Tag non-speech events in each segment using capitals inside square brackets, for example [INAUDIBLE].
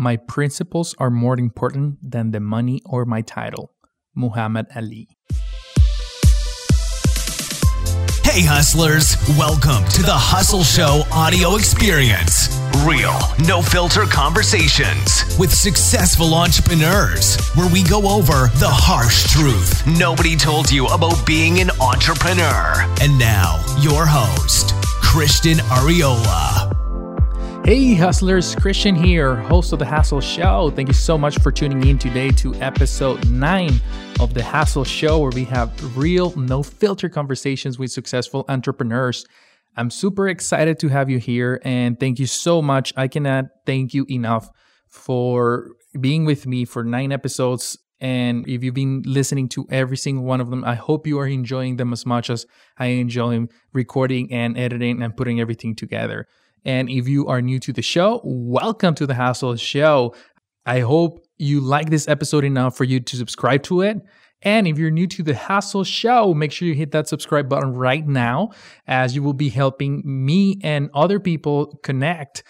My principles are more important than the money or my title. Muhammad Ali. Hey, hustlers, welcome to the Hustle Show audio experience. Real, no filter conversations with successful entrepreneurs, where we go over the harsh truth nobody told you about being an entrepreneur. And now, your host, Christian Ariola. Hey, hustlers, Christian here, host of The Hustle Show. Thank you so much for tuning in today to episode nine of The Hustle Show, where we have real, no filter conversations with successful entrepreneurs. I'm super excited to have you here, and thank you so much. I cannot thank you enough for being with me for nine episodes. And if you've been listening to every single one of them, I hope you are enjoying them as much as I enjoy recording and editing and putting everything together. And if you are new to the show, welcome to the Hustle Show. I hope you like this episode enough for you to subscribe to it. And if you're new to the Hustle Show, make sure you hit that subscribe button right now, as you will be helping me and other people connect,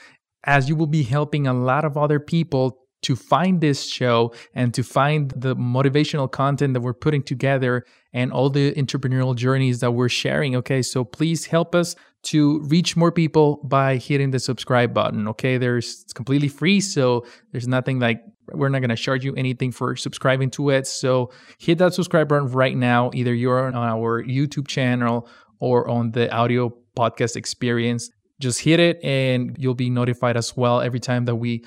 as you will be helping a lot of other people to find this show and to find the motivational content that we're putting together and all the entrepreneurial journeys that we're sharing. Okay, so please help us to reach more people by hitting the subscribe button. Okay, there's it's completely free, so there's nothing like we're not going to charge you anything for subscribing to it. So hit that subscribe button right now. Either you're on our YouTube channel or on the audio podcast experience. Just hit it and you'll be notified as well every time that we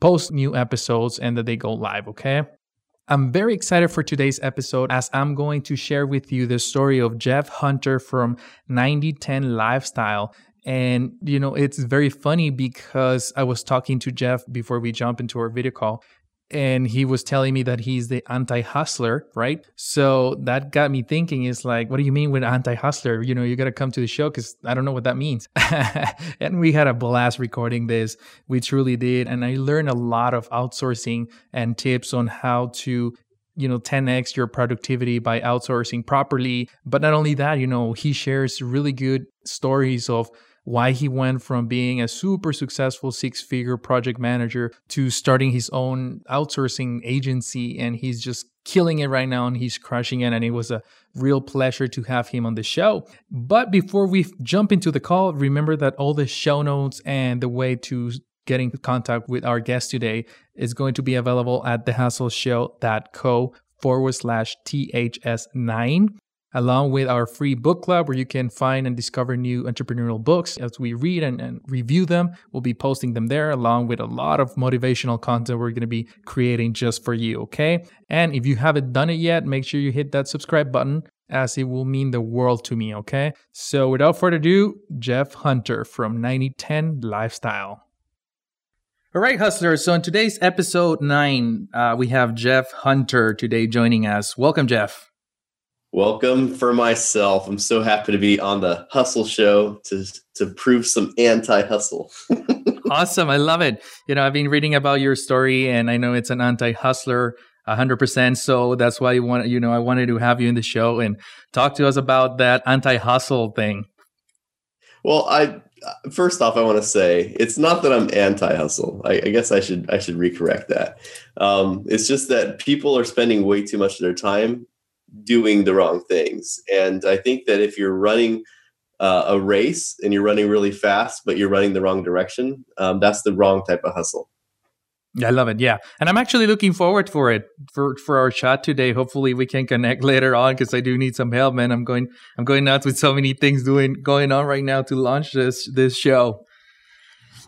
post new episodes and that they go live, okay? I'm very excited for today's episode as I'm going to share with you the story of Jeff Hunter from 9010 Lifestyle. And, you know, it's very funny because I was talking to Jeff before we jump into our video call, and he was telling me that he's the anti-hustler right? So that got me thinking is like what do you mean with anti-hustler? You know you got to come to the show because i don't know what that means. [LAUGHS] And we had a blast recording this. We truly did and i learned a lot of outsourcing and tips on how to you know 10x your productivity by outsourcing properly. But not only that you know he shares really good stories of why he went from being a super successful six figure project manager to starting his own outsourcing agency. And he's just killing it right now and he's crushing it. And it was a real pleasure to have him on the show. But before we jump into the call, remember that all the show notes and the way to get in contact with our guest today is going to be available at thehustleshow.co forward slash THS9 along with our free book club where you can find and discover new entrepreneurial books as we read and, and, review them. We'll be posting them there along with a lot of motivational content we're going to be creating just for you, okay? And if you haven't done it yet, make sure you hit that subscribe button as it will mean the world to me, okay? So without further ado, Jeff Hunter from 9010 Lifestyle. All right, hustlers. So in today's episode nine, uh, we have Jeff Hunter today joining us. Welcome, Jeff. Welcome for myself. I'm so happy to be on the Hustle Show to to prove some anti-hustle. [LAUGHS] awesome, I love it. You know, I've been reading about your story, and I know it's an anti-hustler, hundred percent. So that's why you want, you know, I wanted to have you in the show and talk to us about that anti-hustle thing. Well, I first off, I want to say it's not that I'm anti-hustle. I, I guess I should I should recorrect that. Um, it's just that people are spending way too much of their time doing the wrong things. And I think that if you're running uh, a race and you're running really fast, but you're running the wrong direction, um, that's the wrong type of hustle. I love it. Yeah. And I'm actually looking forward for it for, for our chat today. Hopefully we can connect [LAUGHS] later on because I do need some help, man. I'm going I'm going nuts with so many things doing going on right now to launch this this show.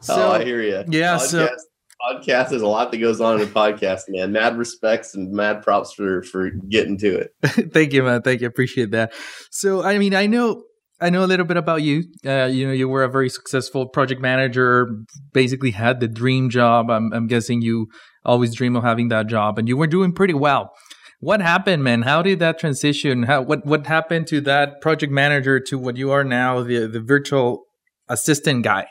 So, oh, I hear you. Yeah. Podcast, so podcast. There's a lot that goes on in a podcast, man. Mad respects and mad props for for getting to it. [LAUGHS] Thank you, man. Thank you. Appreciate that. So, I mean, I know I know a little bit about you. Uh, you know, you were a very successful project manager. Basically, had the dream job. I'm, I'm guessing you always dream of having that job, and you were doing pretty well. What happened, man? How did that transition? How what what happened to that project manager to what you are now, the the virtual assistant guy?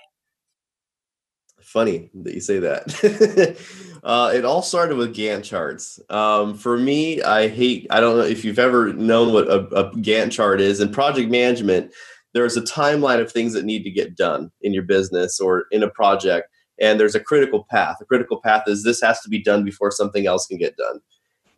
Funny that you say that. [LAUGHS] uh, it all started with Gantt charts. Um, for me, I hate, I don't know if you've ever known what a, a Gantt chart is. In project management, there's a timeline of things that need to get done in your business or in a project. and there's a critical path. A critical path is this has to be done before something else can get done.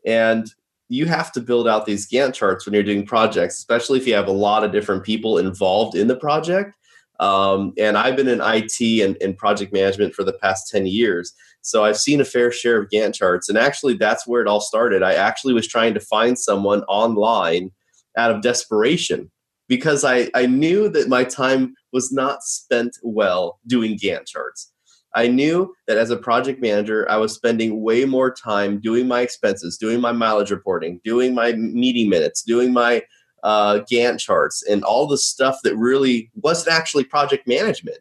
And you have to build out these Gantt charts when you're doing projects, especially if you have a lot of different people involved in the project. Um, and I've been in IT and, and project management for the past 10 years. So I've seen a fair share of Gantt charts. And actually, that's where it all started. I actually was trying to find someone online out of desperation because I, I knew that my time was not spent well doing Gantt charts. I knew that as a project manager, I was spending way more time doing my expenses, doing my mileage reporting, doing my meeting minutes, doing my uh, Gantt charts, and all the stuff that really wasn't actually project management.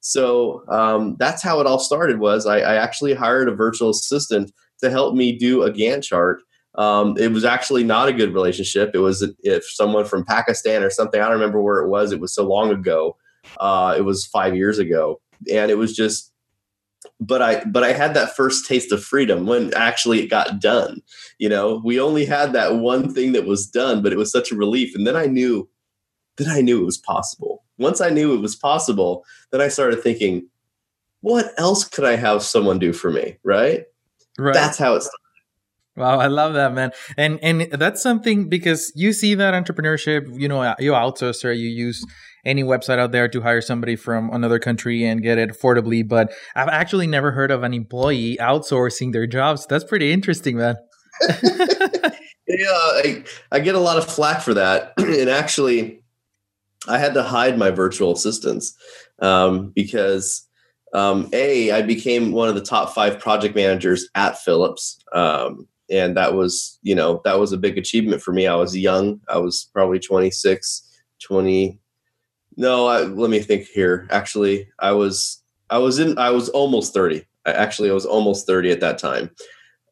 So um, that's how it all started. Was I, I, actually hired a virtual assistant to help me do a Gantt chart. Um, it was actually not a good relationship. It was if someone from Pakistan or something. I don't remember where it was. It was so long ago. Uh, it was five years ago, and it was just but I but I had that first taste of freedom when actually it got done. You know, we only had that one thing that was done, but it was such a relief. And then I knew then I knew it was possible. Once I knew it was possible, then I started thinking, what else could I have someone do for me? Right? Right. That's how it started. Wow, I love that, man. And and that's something because you see that entrepreneurship, you know, you outsource or you use any website out there to hire somebody from another country and get it affordably. But I've actually never heard of an employee outsourcing their jobs. That's pretty interesting, man. [LAUGHS] yeah, I, I get a lot of flack for that. [CLEARS THROAT] and actually, I had to hide my virtual assistants um, because um, a I became one of the top five project managers at Philips, um, and that was you know that was a big achievement for me. I was young. I was probably 26, 20, no, I, let me think here. Actually, I was I was in I was almost 30. I, Actually, I was almost 30 at that time.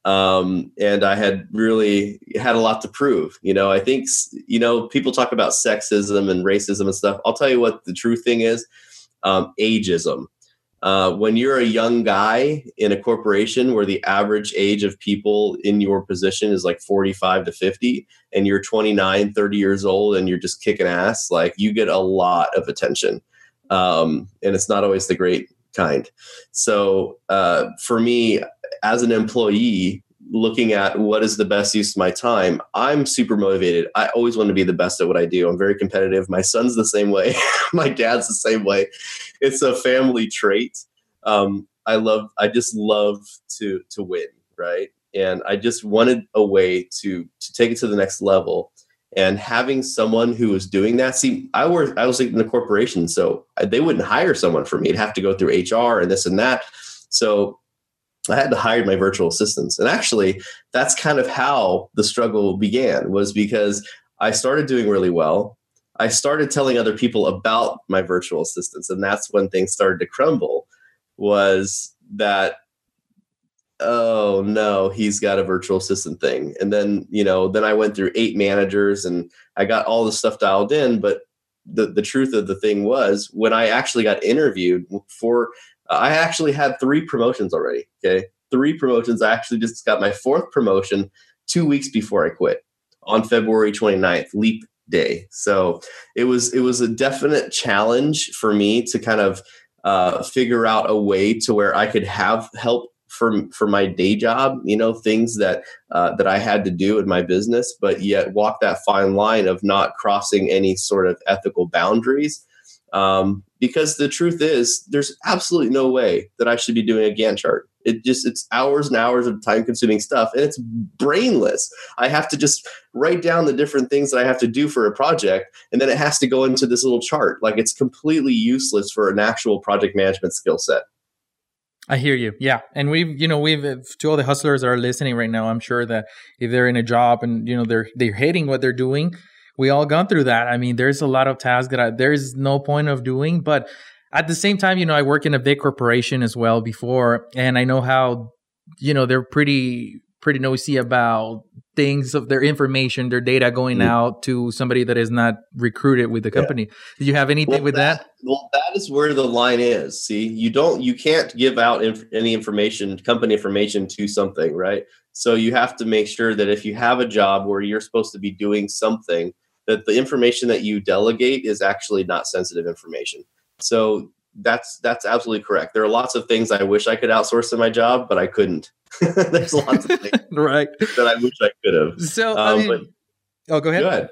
Um, and I had really had a lot to prove. You know, I think you know people talk about sexism and racism and stuff. I'll tell you what the true thing is: um, ageism. Uh, when you're a young guy in a corporation where the average age of people in your position is like 45 to 50 and you're 29 30 years old and you're just kicking ass like you get a lot of attention. Um, and it's not always the great kind. So uh, for me as an employee looking at what is the best use of my time i'm super motivated. I always want to be the best at what i do. I'm very competitive. My son's the same way. [LAUGHS] My dad's the same way. It's a family trait. Um, i love i just love to to win right? And i just wanted a way to to take it to the next level. And having someone who was doing that see i work i was in the corporation so they wouldn't hire someone for me. It'd have to go through hr and this and that. So I had to hire my virtual assistants. And actually, that's kind of how the struggle began was because I started doing really well. I started telling other people about my virtual assistants and that's when things started to crumble was that oh no, he's got a virtual assistant thing. And then, you know, then I went through eight managers and I got all the stuff dialed in, but the, the truth of the thing was when I actually got interviewed for I actually had three promotions already. Okay. Three promotions. I actually just got my fourth promotion two weeks before I quit on February 29th, leap day. So it was it was a definite challenge for me to kind of uh, figure out a way to where I could have help for for my day job, you know, things that uh, that I had to do in my business, but yet walk that fine line of not crossing any sort of ethical boundaries um, because the truth is, there's absolutely no way that I should be doing a Gantt chart. It just it's hours and hours of time consuming stuff and it's brainless. I have to just write down the different things that I have to do for a project and then it has to go into this little chart. Like it's completely useless for an actual project management skill set. I hear you. Yeah. And we've, you know, we've, to all the hustlers that are listening right now, I'm sure that if they're in a job and, you know, they're, they're hating what they're doing, we all gone through that. I mean, there's a lot of tasks that I, there's no point of doing, but at the same time, you know, I work in a big corporation as well before, and I know how, you know, they're pretty pretty nosy about things of their information, their data going mm-hmm. out to somebody that is not recruited with the company. Yeah. Do you have anything well, with that, that, Well, that is where the line is. See, you don't, you can't give out inf- any information, company information to something, right? So you have to make sure that if you have a job where you're supposed to be doing something, that the information that you delegate is actually not sensitive information. So that's that's absolutely correct. There are lots of things I wish I could outsource in my job, but I couldn't. [LAUGHS] There's lots of things [LAUGHS] right that I wish I could have. So, I Um, mean, but oh, go ahead. Go ahead.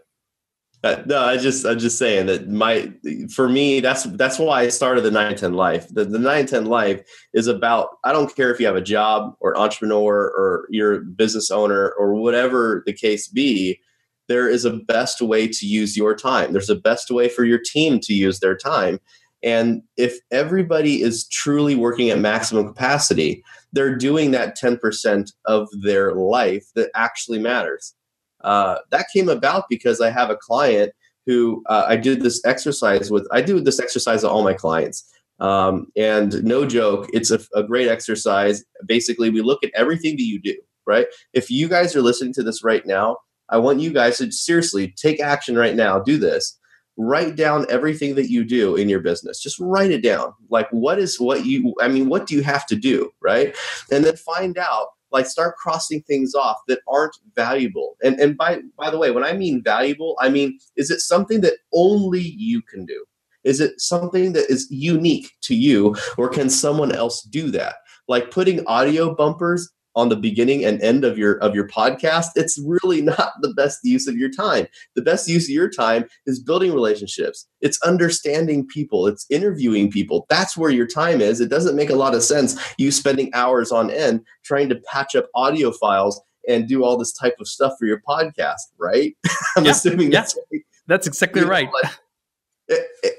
Uh, no, I just I'm just saying that my for me that's that's why I started the 910 life. The the 910 life is about I don't care if you have a job or entrepreneur or you're a business owner or whatever the case be, there is a best way to use your time. There's a best way for your team to use their time. And if everybody is truly working at maximum capacity, they're doing that 10% of their life that actually matters. Uh, that came about because I have a client who uh, I did this exercise with. I do this exercise with all my clients. Um, and no joke, it's a, a great exercise. Basically, we look at everything that you do, right? If you guys are listening to this right now, I want you guys to seriously take action right now. Do this. Write down everything that you do in your business. Just write it down. Like, what is what you, I mean, what do you have to do, right? And then find out like start crossing things off that aren't valuable and and by by the way when i mean valuable i mean is it something that only you can do is it something that is unique to you or can someone else do that like putting audio bumpers on the beginning and end of your of your podcast it's really [LAUGHS] not the best use of your time. The best use of your time is building relationships. It's understanding people. It's interviewing people. That's where your time is. It doesn't make a lot of sense you spending hours on end trying to patch up audio files and do all this type of stuff for your podcast right? [LAUGHS] I'm Yeah, assuming yeah. that's That's exactly you know, right. like-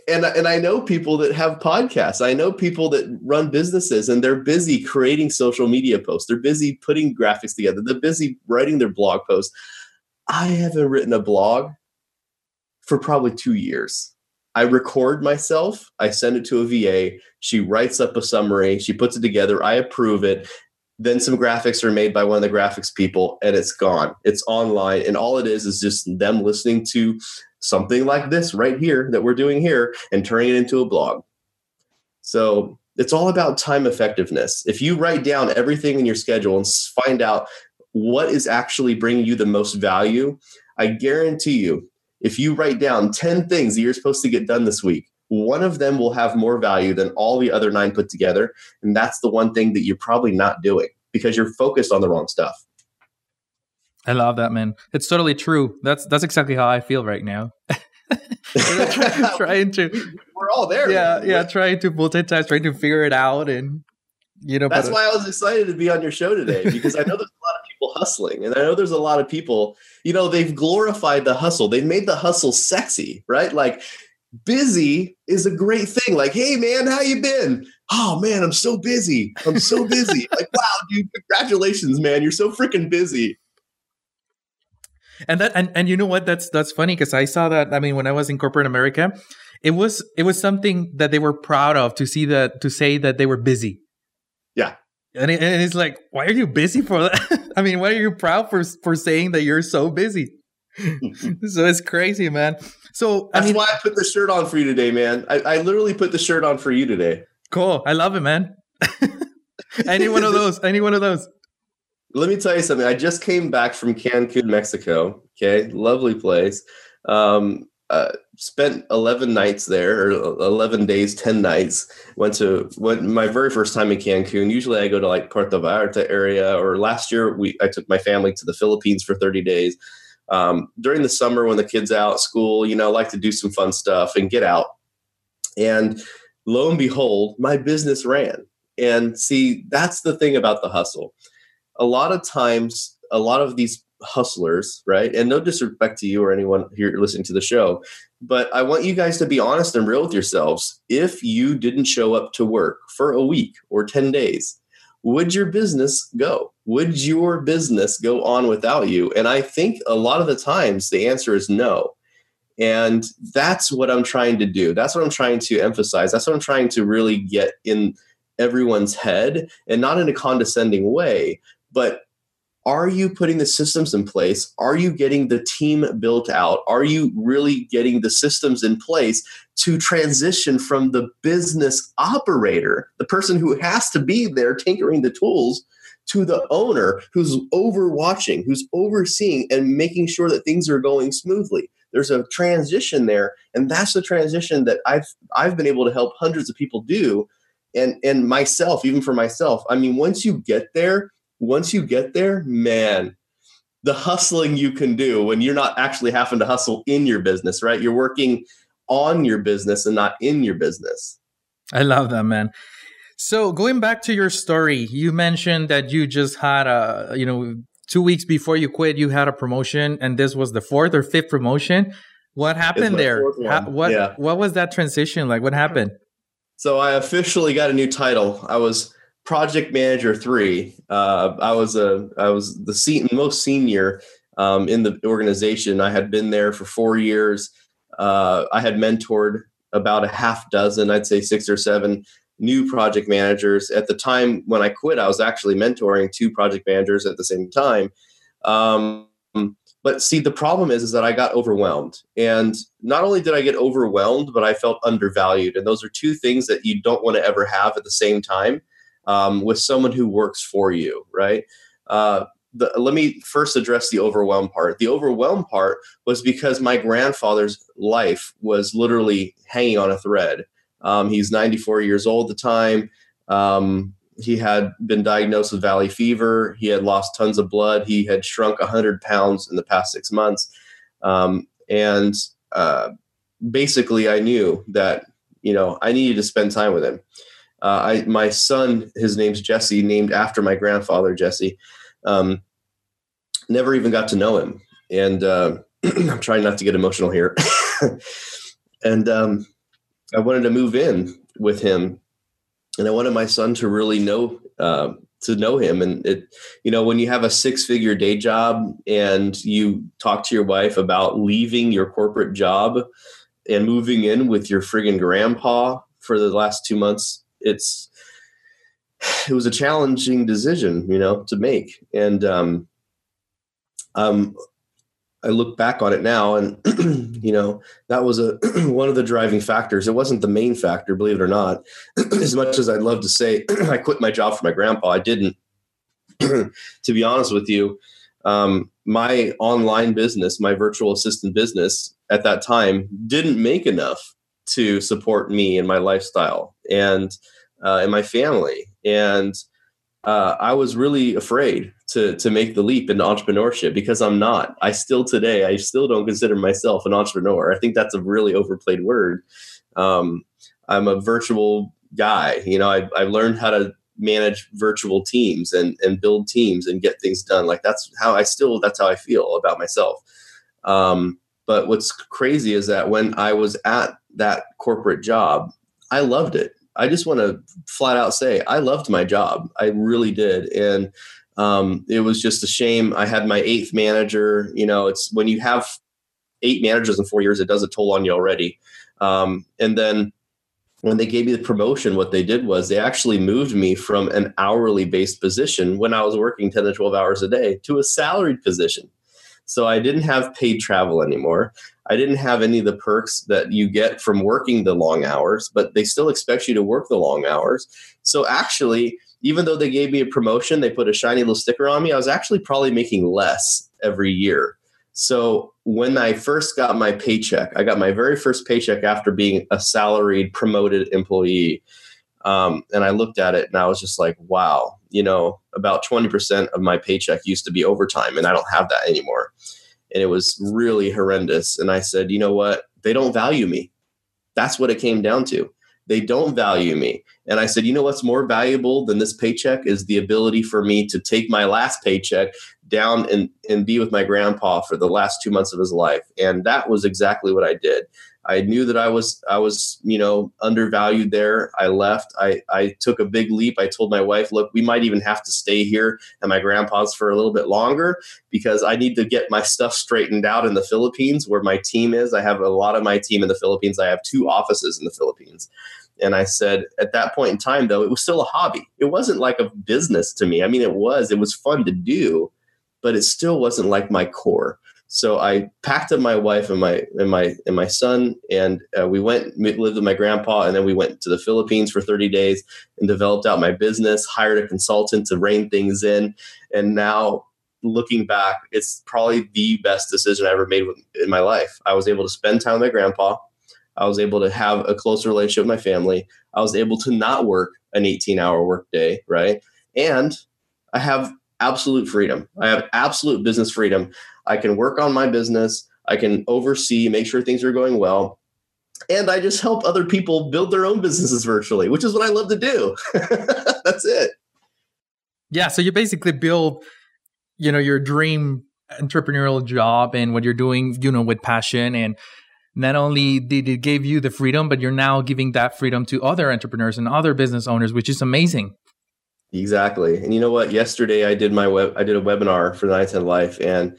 and and I know people that have podcasts. I know people that run businesses and they're busy creating social media posts. They're busy putting graphics together. They're busy writing their blog posts. I haven't written a blog for probably 2 years. I record myself, I send it to a VA, she writes up a summary, she puts it together, I approve it. Then some graphics are made by one of the graphics people and it's gone. It's online and all it is is just them listening to something like this right here that we're doing here and turning it into a blog. So it's all about time effectiveness. If you write down everything in your schedule and find out what is actually bringing you the most value, I guarantee you, if you write down 10 things that you're supposed to get done this week, one of them will have more value than all the other nine put together. And that's the one thing that you're probably not doing because you're focused on the wrong stuff. I love that, man. It's totally true. That's that's exactly how I feel right now. Try- [LAUGHS] trying to, We're all there. yeah, man. yeah, trying to multitask, trying to figure it out, and you know, That's uh, why I was excited to be on your show today [LAUGHS] because I know there's a lot of people hustling, and I know there's a lot of people. You know, they've glorified the hustle. They've made the hustle sexy, right? Like busy is a great thing. Like, hey man, how you been? Oh man, I'm so busy. I'm so busy. [LAUGHS] like, wow, dude, congratulations, man. You're so freaking busy. And that and, and you know what? That's that's funny because i saw that i mean when i was in corporate america it was it was something that they were proud of to see that to say that they were busy. Yeah. and, it, and it's like why are you busy for that? [LAUGHS] I mean why are you proud for for saying that you're so busy? [LAUGHS] So it's crazy man. So i That's mean why I put the shirt on for you today, man. I, I literally put the shirt on for you today. cool. I love it man. [LAUGHS] Any one of those any one of those Let me tell you something. I just came back from Cancun, Mexico. Okay, lovely place. Um, uh, spent eleven nights there, or eleven days, ten nights. Went to went my very first time in Cancun. Usually, I go to like Puerto Vallarta area. Or last year, we I took my family to the Philippines for thirty days. Um, during the summer, when the kids out school, you know, I like to do some fun stuff and get out. And lo and behold, my business ran. And see, that's the thing about the hustle a lot of times, a lot of these hustlers, right? And no disrespect to you or anyone here listening to the show, but I want you guys to be honest and real with yourselves. If you didn't show up to work for a week or 10 days, would your business go? Would your business go on without you? And I think a lot of the times the answer is no. And that's what I'm trying to do. That's what I'm trying to emphasize. That's what I'm trying to really get in everyone's head and not in a condescending way, but are you putting the systems in place? Are you getting the team built out? Are you really getting the systems in place to transition from the business operator, the person who has to be there tinkering the tools, to the owner who's overwatching, who's overseeing and making sure that things are going smoothly? there's a transition there and that's the transition that i've i've been able to help hundreds of people do and and myself even for myself i mean once you get there once you get there man the hustling you can do when you're not actually having to hustle in your business right? You're working on your business and not in your business. I love that man. So going back to your story you mentioned that you just had a you know two weeks before you quit you had a promotion and this was the fourth or fifth promotion. What happened there? How, what yeah. what was that transition like? What happened? So I officially got a new title. I was project manager three. Uh, I was a I was the se- most senior um, in the organization. I had been there for four years. Uh, I had mentored about a half dozen, I'd say six or seven new project managers. At the time when I quit, I was actually mentoring two project managers at the same time. Um, but see, the problem is, is that I got overwhelmed. And not only did I get overwhelmed, but I felt undervalued. And those are two things that you don't want to ever have at the same time um, with someone who works for you, right? Uh, the, let me first address the overwhelmed part. The overwhelmed part was because my grandfather's life was literally hanging on a thread. Um, he's 94 years old at the time. Um, he had been diagnosed with valley fever. He had lost tons of blood. He had shrunk 100 pounds in the past six months. Um, and uh, basically, I knew that, you know, I needed to spend time with him. Uh, I, my son, his name's Jesse, named after my grandfather, Jesse, um, never even got to know him. And uh, [CLEARS THROAT] I'm trying not to get emotional here. [LAUGHS] and um, I wanted to move in with him and I wanted my son to really know uh, to know him. And it, you know, when you have a six figure day job and you talk to your wife about leaving your corporate job and moving in with your friggin' grandpa for the last two months, it's it was a challenging decision, you know, to make. And um, um, I look back on it now, and [CLEARS THROAT] you know that was a [CLEARS THROAT] one of the driving factors. It wasn't the main factor, believe it or not. [CLEARS THROAT] as much as I'd love to say I quit my job for my grandpa, I didn't. to be honest with you, um, my online business, my virtual assistant business at that time, didn't make enough to support me and my lifestyle and uh, and my family. And uh, I was really afraid to to make the leap into entrepreneurship because I'm not. I still today I still don't consider myself an entrepreneur. I think that's a really overplayed word. Um, I'm a virtual guy. You know, I I learned how to manage virtual teams and and build teams and get things done. Like that's how I still that's how I feel about myself. Um, but what's crazy is that when I was at that corporate job, I loved it. I just want to flat out say I loved my job. I really did. And um, it was just a shame. I had my eighth manager. You know, it's when you have eight managers in four years, it does a toll on you already. Um, and then when they gave me the promotion, what they did was they actually moved me from an hourly based position when I was working 10 to 12 hours a day to a salaried position. So I didn't have paid travel anymore. I didn't have any of the perks that you get from working the long hours, but they still expect you to work the long hours. So actually, even though they gave me a promotion, they put a shiny little sticker on me, I was actually probably making less every year. So when I first got my paycheck, I got my very first paycheck after being a salaried promoted employee. Um, and I looked at it and I was just like, wow, you know, about 20% of my paycheck used to be overtime and I don't have that anymore and it was really horrendous. And I said, you know what? They don't value me. That's what it came down to. They don't value me. And I said, you know what's more valuable than this paycheck is the ability for me to take my last paycheck down and, and be with my grandpa for the last two months of his life. And that was exactly what I did. I knew that I was I was you know undervalued there. I left. I I took a big leap. I told my wife, "Look, we might even have to stay here at my grandpa's for a little bit longer because I need to get my stuff straightened out in the Philippines where my team is. I have a lot of my team in the Philippines. I have two offices in the Philippines." And I said, at that point in time, though, it was still a hobby. It wasn't like a business to me. I mean, it was. It was fun to do, but it still wasn't like my core. So I packed up my wife and my and my and my son, and uh, we went lived with my grandpa, and then we went to the Philippines for 30 days and developed out my business. Hired a consultant to rein things in, and now looking back, it's probably the best decision I ever made in my life. I was able to spend time with my grandpa. I was able to have a closer relationship with my family. I was able to not work an 18 hour workday, right? And I have absolute freedom. I have absolute business freedom. I can work on my business. I can oversee, make sure things are going well. And I just help other people build their own businesses virtually, which is what I love to do. [LAUGHS] That's it. Yeah. So you basically build, you know, your dream entrepreneurial job and what you're doing, you know, with passion. And not only did it give you the freedom, but you're now giving that freedom to other entrepreneurs and other business owners, which is amazing. Exactly. And you know what? Yesterday I did my web I did a webinar for the Ninth Life and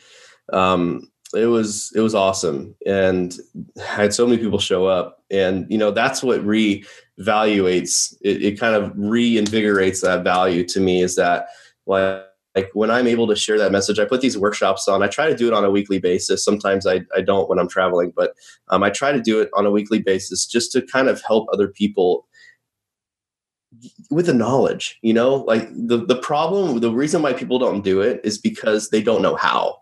um it was it was awesome and I had so many people show up and you know that's what re-evaluates it, it kind of reinvigorates that value to me is that like like when I'm able to share that message, I put these workshops on. I try to do it on a weekly basis. Sometimes I, I don't when I'm traveling, but um, I try to do it on a weekly basis just to kind of help other people with the knowledge. You know, like the the problem, the reason why people don't do it is because they don't know how.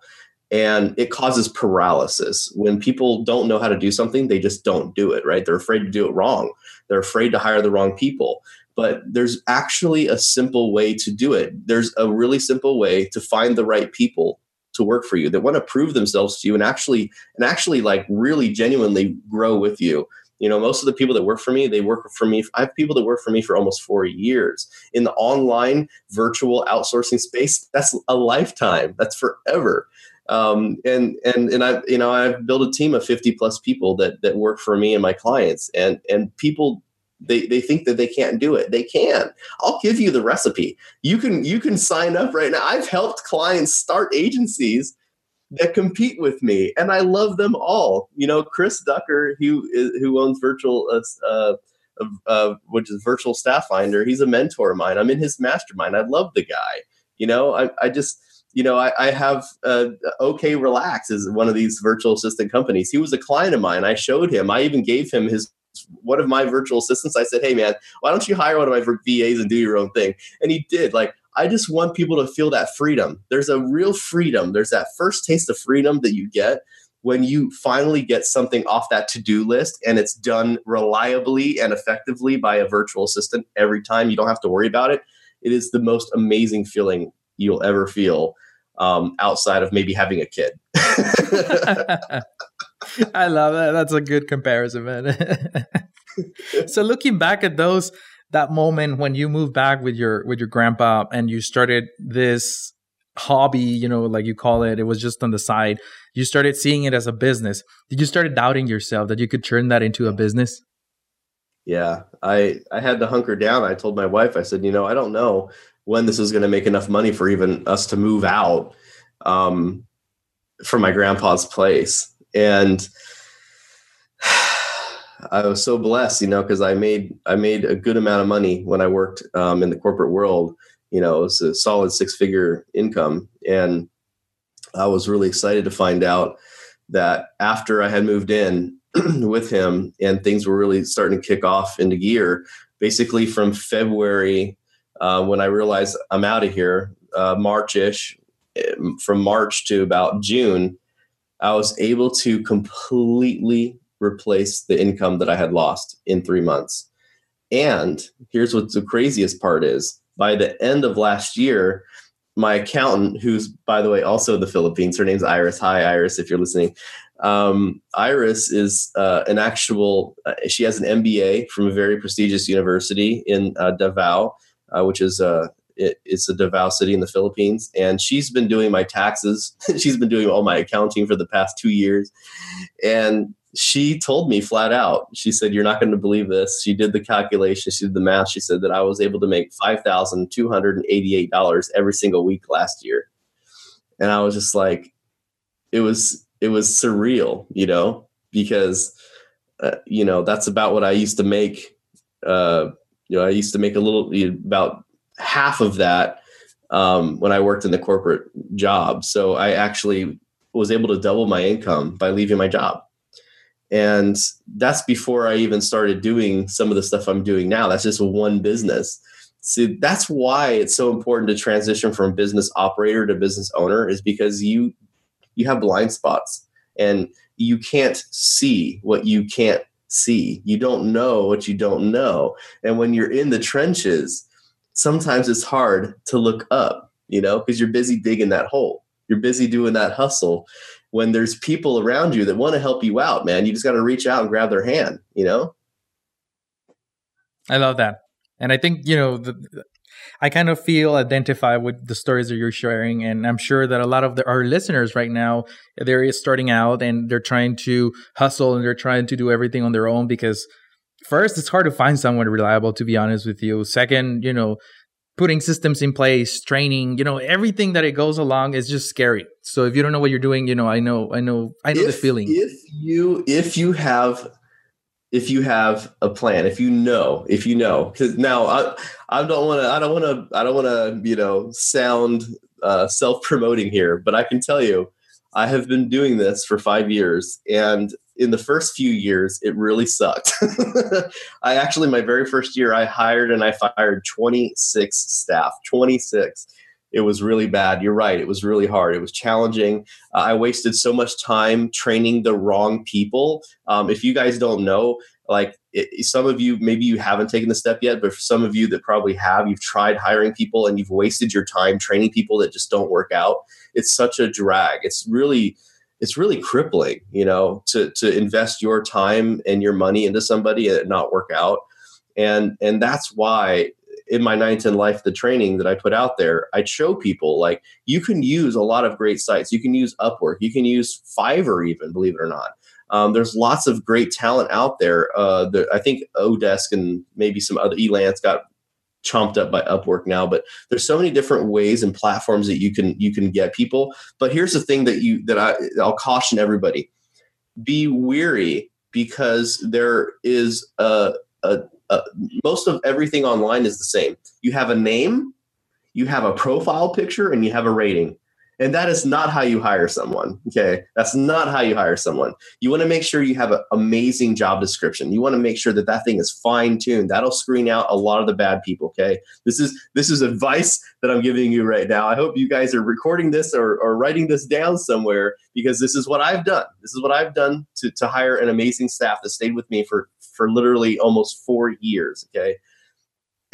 And it causes paralysis. When people don't know how to do something they just don't do it right? They're afraid to do it wrong. They're afraid to hire the wrong people. But there's actually a simple way to do it. There's a really simple way to find the right people to work for you that want to prove themselves to you and actually and actually like really genuinely grow with you you know most of the people that work for me they work for me i have people that work for me for almost four years. In the online virtual outsourcing space that's a lifetime. That's forever. Um, and and and I you know I've built a team of 50 plus people that that work for me and my clients. And and people they they think that they can't do it. They can. I'll give you the recipe. You can you can sign up right now. I've helped clients start agencies that compete with me and i love them all you know chris ducker who is who owns virtual uh, uh, uh, which is virtual staff finder he's a mentor of mine i'm in his mastermind i love the guy you know i, I just you know, I, I have uh, OK Relax is one of these virtual assistant companies. He was a client of mine. I showed him. I even gave him his one of my virtual assistants. I said, "Hey, man, why don't you hire one of my VAs and do your own thing?" And he did. Like, I just want people to feel that freedom. There's a real freedom. There's that first taste of freedom that you get when you finally get something off that to-do list and it's done reliably and effectively by a virtual assistant every time. You don't have to worry about it. It is the most amazing feeling you'll ever feel um, outside of maybe having a kid. [LAUGHS] I love that. That's a good comparison, man. [LAUGHS] so looking back at those that moment when you moved back with your with your grandpa and you started this hobby, you know, like you call it, it was just on the side. You started seeing it as a business. Did you started doubting yourself that you could turn that into a business? Yeah, I I had to hunker down. I told my wife, I said, you know, I don't know when this is going to make enough money for even us to move out um, from my grandpa's place. And I was so blessed, you know, because I made I made a good amount of money when I worked um, in the corporate world. You know, it was a solid six figure income, and I was really excited to find out that after I had moved in [CLEARS THROAT] with him and things were really starting to kick off into gear, basically from February uh, when I realized I'm out of here, uh, March-ish, from March to about June, I was able to completely replace the income that I had lost in three months. And here's what the craziest part is: by the end of last year, my accountant, who's by the way also the Philippines, her name's Iris. Hi, Iris, if you're listening. Um, Iris is uh, an actual. Uh, she has an MBA from a very prestigious university in uh, Davao uh, which is uh, it, it's a Davao city in the Philippines, and she's been doing my taxes. [LAUGHS] she's been doing all my accounting for the past two years, and she told me flat out. She said, "You're not going to believe this." She did the calculation. She did the math. She said that I was able to make five thousand two hundred and eighty-eight dollars every single week last year, and I was just like, it was it was surreal, you know, because uh, you know that's about what I used to make. Uh, you know, I used to make a little about half of that um, when I worked in the corporate job. So I actually was able to double my income by leaving my job. And that's before I even started doing some of the stuff I'm doing now. That's just one business. See, that's why it's so important to transition from business operator to business owner is because you you have blind spots and you can't see what you can't see. You don't know what you don't know. And when you're in the trenches, sometimes it's hard to look up, you know, because you're busy digging that hole. You're busy doing that hustle. When there's people around you that want to help you out, man, you just got to reach out and grab their hand, you know? I love that. And I think, you know, the, I kind of feel identify with the stories that you're sharing, and I'm sure that a lot of the, our listeners right now they're starting out and they're trying to hustle and they're trying to do everything on their own because first it's hard to find someone reliable to be honest with you. Second, you know, putting systems in place, training, you know, everything that it goes along is just scary. So if you don't know what you're doing, you know, I know, I know, I know if, the feeling. If you if you have if you have a plan, if you know, if you know, because now I, I don't want to, I don't want to, I don't want to, you know, sound uh, self-promoting here, but I can tell you, I have been doing this for five years, and in the first few years, it really sucked. [LAUGHS] I actually, my very first year, I hired and I fired 26 staff, 26 it was really bad. You're right. It was really hard. It was challenging. Uh, I wasted so much time training the wrong people. Um, if you guys don't know, like it, some of you, maybe you haven't taken the step yet, but for some of you that probably have, you've tried hiring people and you've wasted your time training people that just don't work out. It's such a drag. It's really, it's really crippling, you know, to to invest your time and your money into somebody and not work out. And and that's why in my 910 life the training that i put out there i show people like you can use a lot of great sites. You can use upwork. You can use fiverr even believe it or not. Um, there's lots of great talent out there. Uh, the, i think odesk and maybe some other elance got chomped up by upwork now but there's so many different ways and platforms that you can you can get people but here's the thing that you that i i'll caution everybody be weary because there is a, a uh, most of everything online is the same. You have a name, you have a profile picture, and you have a rating. And that is not how you hire someone. Okay. That's not how you hire someone. You want to make sure you have an amazing job description. You want to make sure that that thing is fine tuned. That'll screen out a lot of the bad people. Okay. This is, this is advice that I'm giving you right now. I hope you guys are recording this or, or writing this down somewhere because this is what I've done. This is what I've done to, to hire an amazing staff that stayed with me for, for literally almost four years. Okay.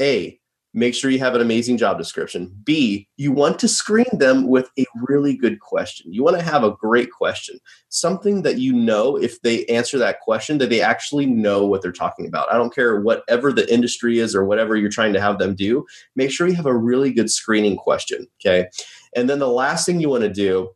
A, make sure you have an amazing job description. B, you want to screen them with a really good question. You want to have a great question, something that you know if they answer that question, that they actually know what they're talking about. I don't care whatever the industry is or whatever you're trying to have them do, make sure you have a really good screening question. Okay. And then the last thing you want to do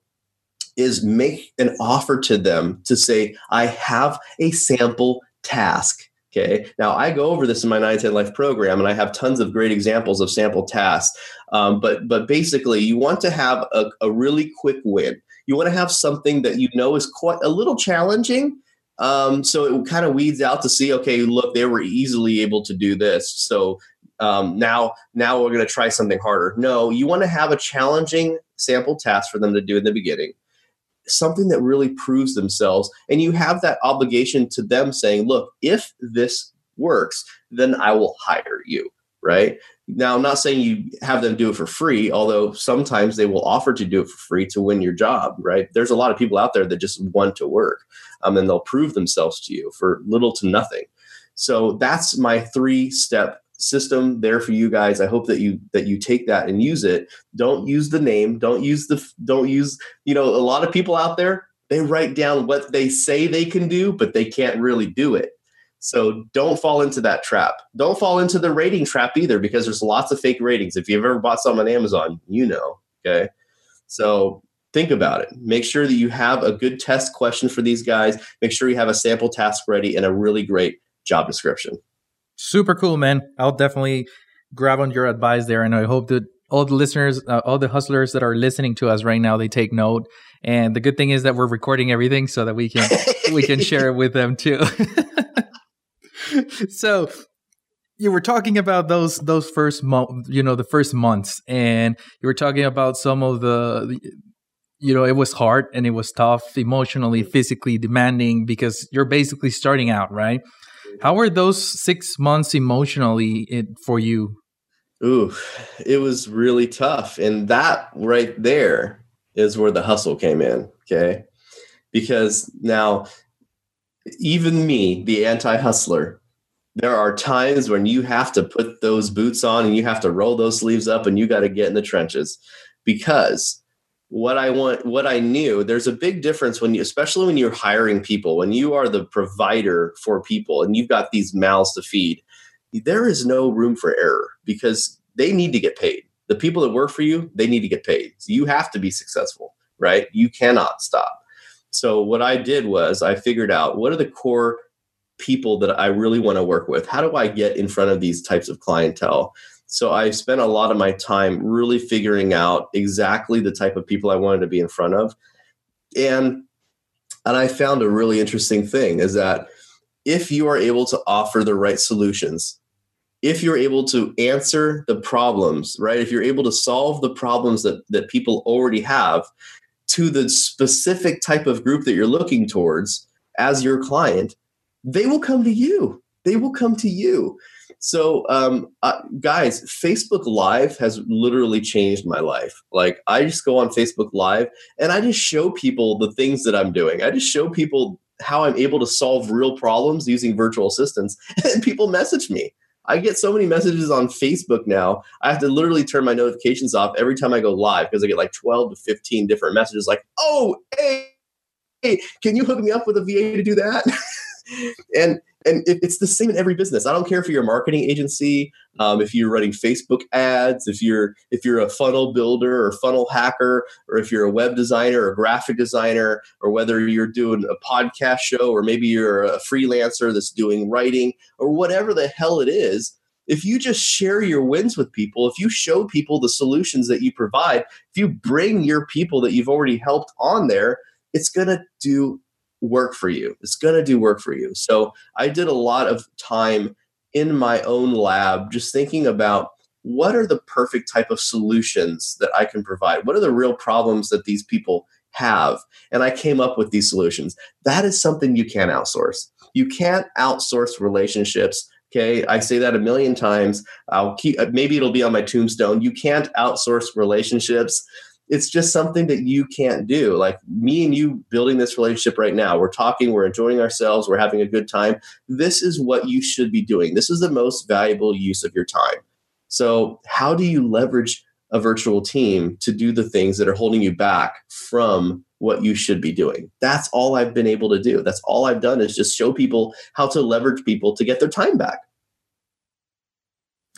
is make an offer to them to say, I have a sample task Okay. Now I go over this in my 910 Life program, and I have tons of great examples of sample tasks. Um, but but basically, you want to have a, a really quick win. You want to have something that you know is quite a little challenging. Um, so it kind of weeds out to see, okay, look, they were easily able to do this. So um, now now we're going to try something harder. No, you want to have a challenging sample task for them to do in the beginning something that really proves themselves. And you have that obligation to them saying, look, if this works, then I will hire you. Right. Now, I'm not saying you have them do it for free, although sometimes they will offer to do it for free to win your job. Right. There's a lot of people out there that just want to work um, and they'll prove themselves to you for little to nothing. So that's my three step system there for you guys. I hope that you that you take that and use it. Don't use the name. Don't use the don't use you know a lot of people out there they write down what they say they can do but they can't really do it. So don't fall into that trap. Don't fall into the rating trap either because there's lots of fake ratings. If you've ever bought some on amazon you know okay? So think about it. Make sure that you have a good test question for these guys. Make sure you have a sample task ready and a really great job description Super cool, man. I'll definitely grab on your advice there, and I hope that all the listeners, uh, all the hustlers that are listening to us right now, they take note. And the good thing is that we're recording everything so that we can we can [LAUGHS] share it with them too. [LAUGHS] so you were talking about those those first month, you know, the first months, and you were talking about some of the, you know, it was hard and it was tough, emotionally, physically demanding because you're basically starting out, right? How were those six months emotionally for you? Ooh, it was really tough. And that right there is where the hustle came in. Okay. Because now, even me, the anti hustler, there are times when you have to put those boots on and you have to roll those sleeves up and you got to get in the trenches because what I want, what I knew, there's a big difference when you, especially when you're hiring people, when you are the provider for people and you've got these mouths to feed, there is no room for error because they need to get paid. The people that work for you, they need to get paid. So you have to be successful, right? You cannot stop. So what I did was I figured out what are the core people that I really want to work with? How do I get in front of these types of clientele? So I spent a lot of my time really figuring out exactly the type of people I wanted to be in front of. And and I found a really interesting thing is that if you are able to offer the right solutions, if you're able to answer the problems, right? If you're able to solve the problems that that people already have to the specific type of group that you're looking towards as your client, they will come to you. They will come to you. So, um, uh, guys, Facebook Live has literally changed my life. Like, I just go on Facebook Live and I just show people the things that I'm doing. I just show people how I'm able to solve real problems using virtual assistants, [LAUGHS] and people message me. I get so many messages on Facebook now. I have to literally turn my notifications off every time I go live because I get like 12 to 15 different messages like, oh, hey, hey can you hook me up with a VA to do that? [LAUGHS] and and it's the same in every business. I don't care if you're a marketing agency, um, if you're running Facebook ads, if you're if you're a funnel builder or funnel hacker, or if you're a web designer or graphic designer, or whether you're doing a podcast show, or maybe you're a freelancer that's doing writing, or whatever the hell it is. If you just share your wins with people, if you show people the solutions that you provide, if you bring your people that you've already helped on there, it's going to do work for you. It's going to do work for you. So I did a lot of time in my own lab just thinking about what are the perfect type of solutions that I can provide? What are the real problems that these people have? And I came up with these solutions. That is something you can't outsource. You can't outsource relationships. Okay, I say that a million times. I'll keep maybe it'll be on my tombstone. You can't outsource relationships it's just something that you can't do. Like me and you building this relationship right now, we're talking, we're enjoying ourselves, we're having a good time. This is what you should be doing. This is the most valuable use of your time. So, how do you leverage a virtual team to do the things that are holding you back from what you should be doing? That's all I've been able to do. That's all I've done is just show people how to leverage people to get their time back.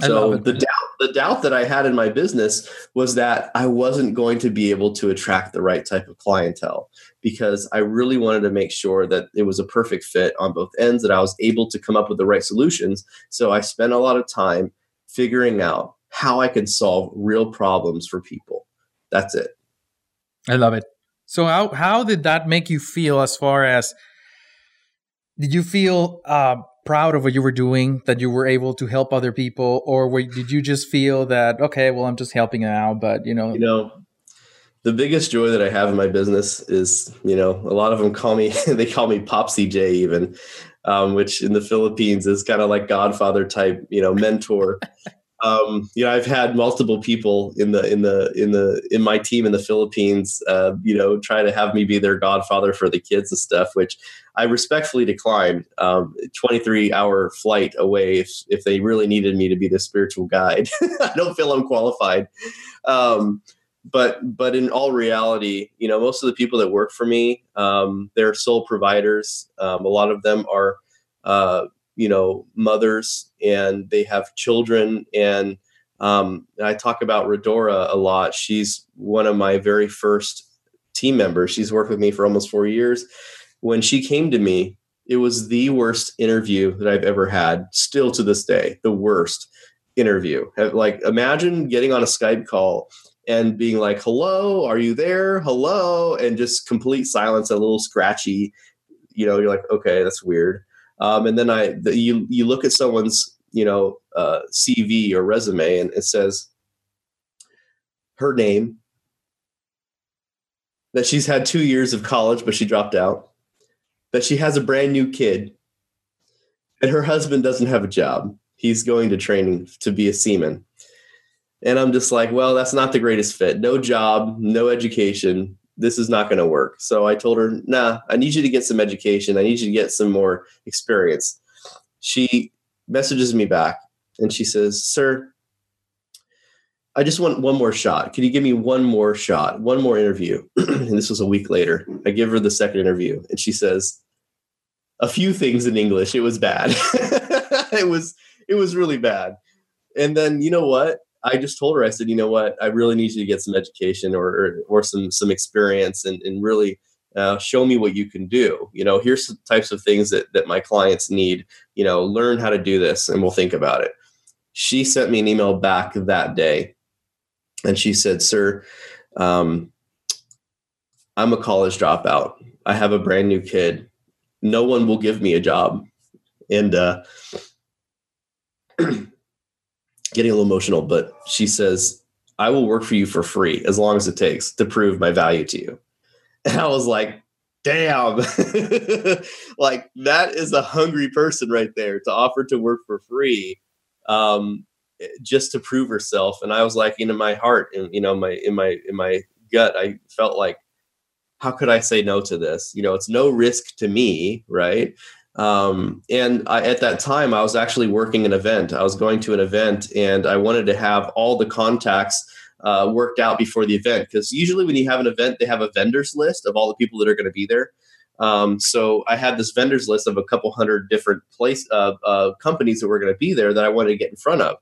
So the doubt the doubt that I had in my business was that I wasn't going to be able to attract the right type of clientele because I really wanted to make sure that it was a perfect fit on both ends, that I was able to come up with the right solutions. So I spent a lot of time figuring out how I could solve real problems for people. That's it. I love it. So how how did that make you feel as far as did you feel uh, proud of what you were doing that you were able to help other people or were, did you just feel that okay well i'm just helping out but you know? You know the biggest joy that i have in my business is you know a lot of them call me [LAUGHS] they call me popsy j even um, which in the philippines is kind of like godfather type you know mentor um, you know, I've had multiple people in the in the in the in my team in the Philippines, uh, you know, try to have me be their godfather for the kids and stuff, which I respectfully declined. Um, 23 hour flight away if if they really needed me to be the spiritual guide. [LAUGHS] I don't feel I'm qualified. Um, but but in all reality, you know, most of the people that work for me, um, they're sole providers. Um, a lot of them are uh, you know mothers and they have children and um, I talk about Redora a lot. She's one of my very first team members. She's worked with me for almost four years. When she came to me, it was the worst interview that I've ever had, still to this day, the worst interview. Like, imagine getting on a Skype call and being like, hello, are you there? Hello. And just complete silence, a little scratchy. You know, you're like, okay, that's weird. Um, and then I, the, you, you look at someone's, you know, uh, CV or resume, and it says her name, that she's had two years of college, but she dropped out, that she has a brand new kid, and her husband doesn't have a job. He's going to training to be a seaman. And I'm just like, well, that's not the greatest fit. No job, no education. This is not going to work. So I told her, nah, I need you to get some education. I need you to get some more experience. She messages me back and she says, sir, I just want one more shot. Can you give me one more shot, one more interview? [CLEARS THROAT] and this was a week later. I give her the second interview, and she says a few things in English. It was bad. [LAUGHS] it was it was really bad. And then you know what? I just told her. I said, you know what? I really need you to get some education or or, or some some experience and and really. Uh, show me what you can do. You know, here's the types of things that that my clients need. You know, learn how to do this, and we'll think about it. She sent me an email back that day and she said, Sir, um, I'm a college dropout. I have a brand new kid. No one will give me a job. And uh, [CLEARS THROAT] getting a little emotional, but she says, I will work for you for free as long as it takes to prove my value to you. [LAUGHS] And I was like, damn, [LAUGHS] like that is a hungry person right there to offer to work for free. Um, just to prove herself. And I was like, in my heart and you know, my in my in my gut, I felt like, how could I say no to this? You know, it's no risk to me, right? Um, and I, at that time, I was actually working an event. I was going to an event, and I wanted to have all the contacts uh, worked out before the event because usually when you have an event, they have a vendors list of all the people that are going to be there. Um, so I had this vendors list of a couple hundred different place uh, uh, companies that were going to be there that I wanted to get in front of.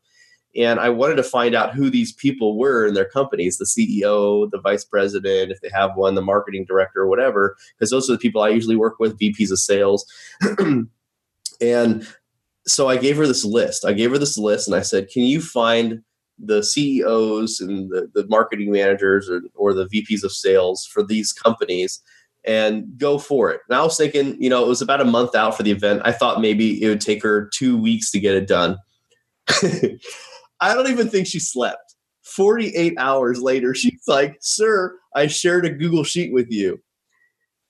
And I wanted to find out who these people were in their companies the CEO, the vice president, if they have one, the marketing director, or whatever, because those are the people I usually work with, VPs of sales. [CLEARS THROAT] and so I gave her this list. I gave her this list and I said, Can you find the CEOs and the, the marketing managers or, or the VPs of sales for these companies? and go for it. And I was thinking, you know, it was about a month out for the event. I thought maybe it would take her two weeks to get it done. [LAUGHS] I don't even think she slept. 48 hours later, [LAUGHS] she's like, Sir, I shared a Google Sheet with you.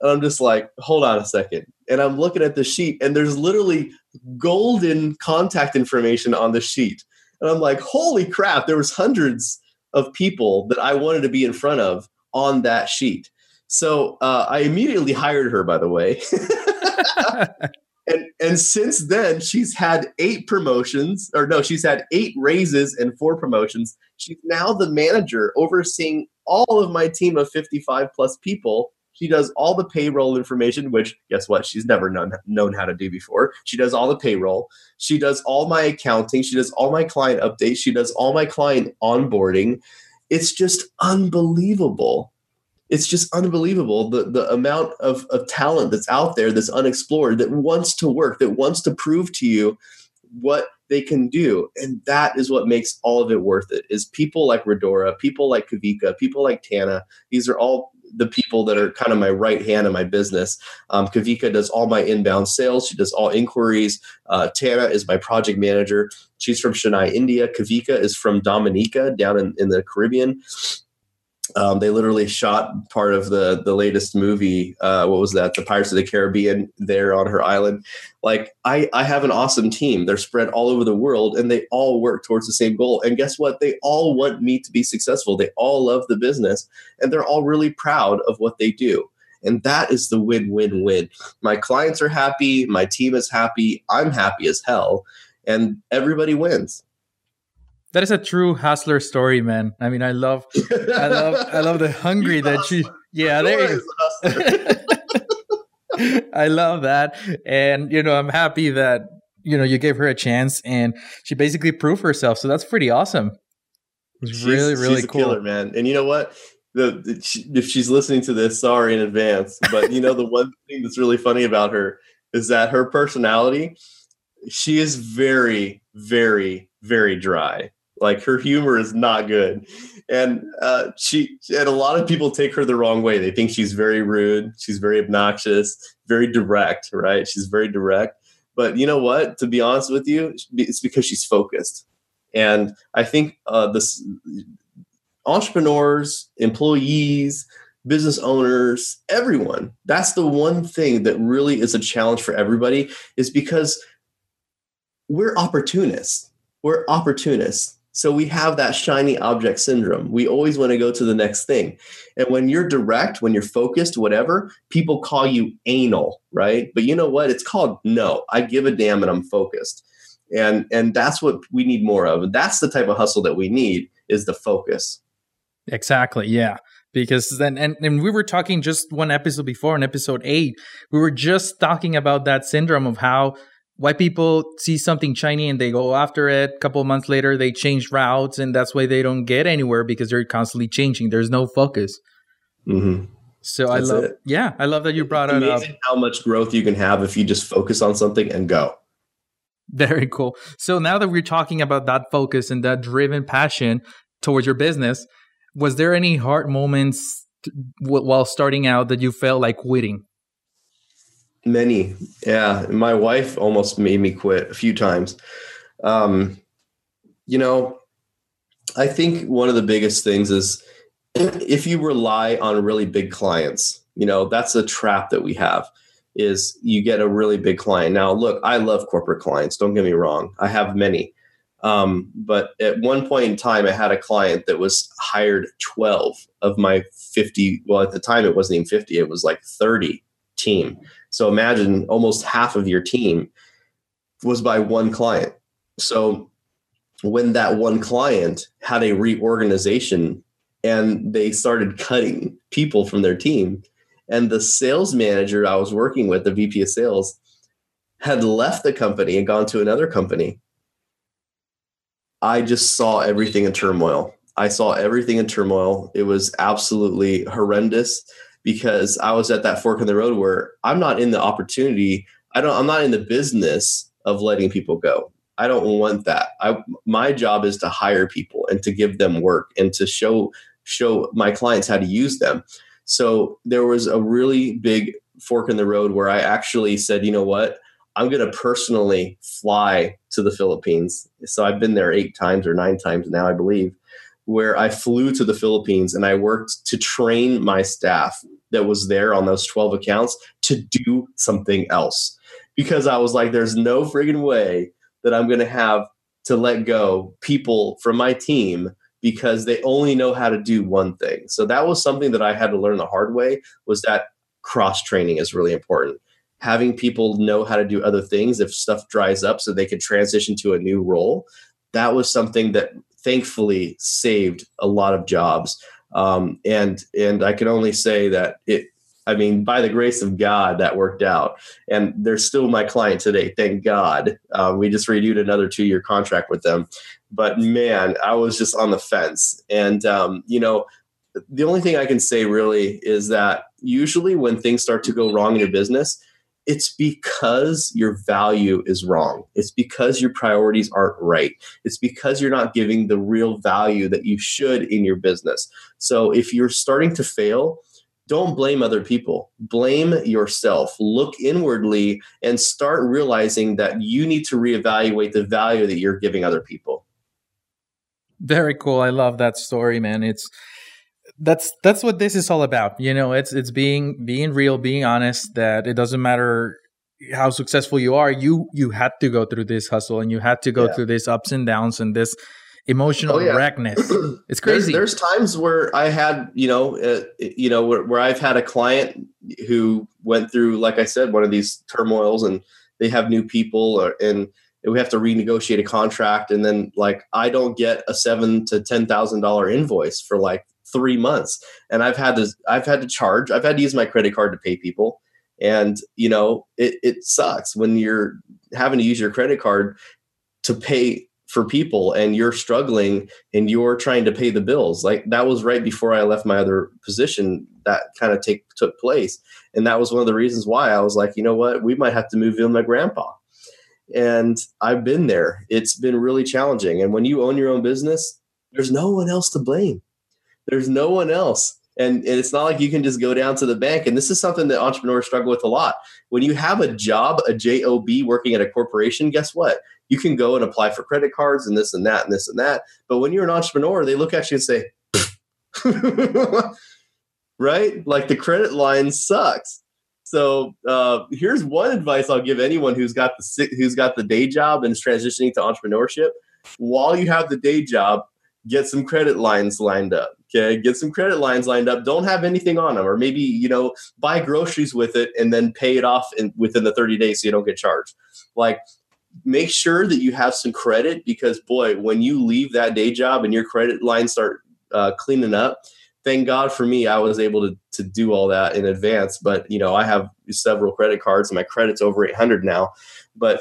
And I'm just like, hold on a second. And I'm looking at the sheet, and there's literally golden contact information on the sheet. And I'm like, holy crap, there was hundreds of people that I wanted to be in front of on that sheet. So uh, I immediately hired her, by the way. [LAUGHS] [LAUGHS] and and since then she's had eight promotions or no she's had eight raises and four promotions. She's now the manager overseeing all of my team of 55 plus people. She does all the payroll information which guess what? She's never known known how to do before. She does all the payroll. She does all my accounting. She does all my client updates. She does all my client onboarding. It's just unbelievable it's just unbelievable the, the amount of, of talent that's out there that's unexplored that wants to work that wants to prove to you what they can do and that is what makes all of it worth it is people like Redora, people like Kavika, people like Tana. These are all the people that are kind of my right hand in my business. Um, Kavika does all my inbound sales. She does all inquiries. Uh, Tana is my project manager. She's from Chennai, India. Kavika is from Dominica down in, in the Caribbean. Um, they literally shot part of the the latest movie. Uh, what was that? The Pirates of the Caribbean there on her island. Like I, I have an awesome team. They're spread all over the world, and they all work towards the same goal. And guess what? They all want me to be successful. They all love the business, and they're all really proud of what they do. And that is the win win win. My clients are happy. My team is happy. I'm happy as hell, and everybody wins that is a true hustler story, man. I mean, I love, I love, I love the [LAUGHS] hungry that she. Yeah, there you go. [LAUGHS] I love that, and you know, I'm happy that you know you gave her a chance, and she basically proved herself. So that's pretty awesome. It's she's, really, really she's cool, killer, man. And you know what? The, the if she's listening to this, sorry in advance. But you know, the one thing that's really funny about her is that her personality. She is very, very, very dry like her humor is not good, and uh, she and a lot of people take her the wrong way. They think she's very rude, she's very obnoxious, very direct. Right? She's very direct. But you know what? To be honest with you, it's because she's focused. And I think uh, this entrepreneurs, employees, business owners, everyone. That's the one thing that really is a challenge for everybody is because we're opportunists. We're opportunists So we have that shiny object syndrome. We always want to go to the next thing. And when you're direct, when you're focused, whatever, people call you anal, right? But you know what? It's called no. I give a damn and I'm focused. And and that's what we need more of. And that's the type of hustle that we need is the focus. Exactly. Yeah. Because then, and, and we were talking just one episode before, in episode eight, we were just talking about that syndrome of how white people see something shiny and they go after it. A couple months later, they change routes, and that's why they don't get anywhere because they're constantly changing. There's no focus. Mm-hmm. So that's I love, it. yeah, I love that you brought it's it up. How much growth you can have if you just focus on something and go. Very cool. So now that we're talking about that focus and that driven passion towards your business, was there any hard moments while starting out that you felt like quitting? Many, yeah. My wife almost made me quit a few times. Um, you know, I think one of the biggest things is [CLEARS THROAT] if you rely on really big clients, you know, that's a trap that we have is you get a really big client. Now, look, I love corporate clients. Don't get me wrong. I have many. Um, but at one point in time, I had a client that was hired 12 of my 50. Well, at the time, it wasn't even 50, it was like 30 team. So imagine almost half of your team was by one client. So when that one client had a reorganization and they started cutting people from their team, and the sales manager I was working with, the VP of sales, had left the company and gone to another company I just saw everything in turmoil. I saw everything in turmoil. It was absolutely horrendous because I was at that fork in the road where I'm not in the opportunity. I don't. I'm not in the business of letting people go. I don't want that. I my job is to hire people and to give them work and to show show my clients how to use them. So there was a really big fork in the road where I actually said, you know what? I'm going to personally fly to the Philippines. So I've been there eight times or nine times now, I believe, where I flew to the Philippines and I worked to train my staff that was there on those 12 accounts to do something else. Because I was like, there's no friggin' way that I'm going to have to let go people from my team because they only know how to do one thing. So that was something that I had to learn the hard way was that cross training is really important having people know how to do other things if stuff dries up so they could transition to a new role that was something that thankfully saved a lot of jobs. Um, and and i can only say that it i mean by the grace of god that worked out. And they're still my client today thank god. Uh, we just renewed another two year contract with them. But man i was just on the fence. And um, you know the only thing i can say really is that usually when things start to go wrong in your business it's because your value is wrong. It's because your priorities aren't right. It's because you're not giving the real value that you should in your business. So if you're starting to fail, don't blame other people. Blame yourself. Look inwardly and start realizing that you need to reevaluate the value that you're giving other people. Very cool. I love that story, man. It's that's that's what this is all about you know it's it's being being real being honest that it doesn't matter how successful you are you you had to go through this hustle and you had to go yeah. through this ups and downs and this emotional oh, yeah. wreckness [CLEARS THROAT] it's crazy there's, there's, times where i had you know uh, you know where, where i've had a client who went through like i said one of these turmoils and they have new people or, and we have to renegotiate a contract and then like i don't get a seven to ten thousand dollar invoice for like three months. And i've had to i've had to charge i've had to use my credit card to pay people. And you know it, it sucks when you're having to use your credit card to pay for people and you're struggling and you're trying to pay the bills. Like that was right before i left my other position that kind of take took place. And that was one of the reasons why i was like you know what? We might have to move in with my grandpa. And i've been there. It's been really challenging. And when you own your own business there's no one else to blame there's no one else. And, it's not like you can just go down to the bank. And this is something that entrepreneurs struggle with a lot. When you have a job, a job working at a corporation, guess what? You can go and apply for credit cards and this and that and this and that. But when you're an entrepreneur, they look at you and say, [LAUGHS] right? Like the credit line sucks. So uh, here's one advice I'll give anyone who's got the who's got the day job and is transitioning to entrepreneurship while you have the day job, get some credit lines lined up. Okay, get some credit lines lined up. Don't have anything on them, or maybe you know buy groceries with it and then pay it off in, within the 30 days so you don't get charged. Like make sure that you have some credit because boy, when you leave that day job and your credit lines start uh, cleaning up, thank God for me, I was able to to do all that in advance. But you know, I have several credit cards and my credit's over 800 now. But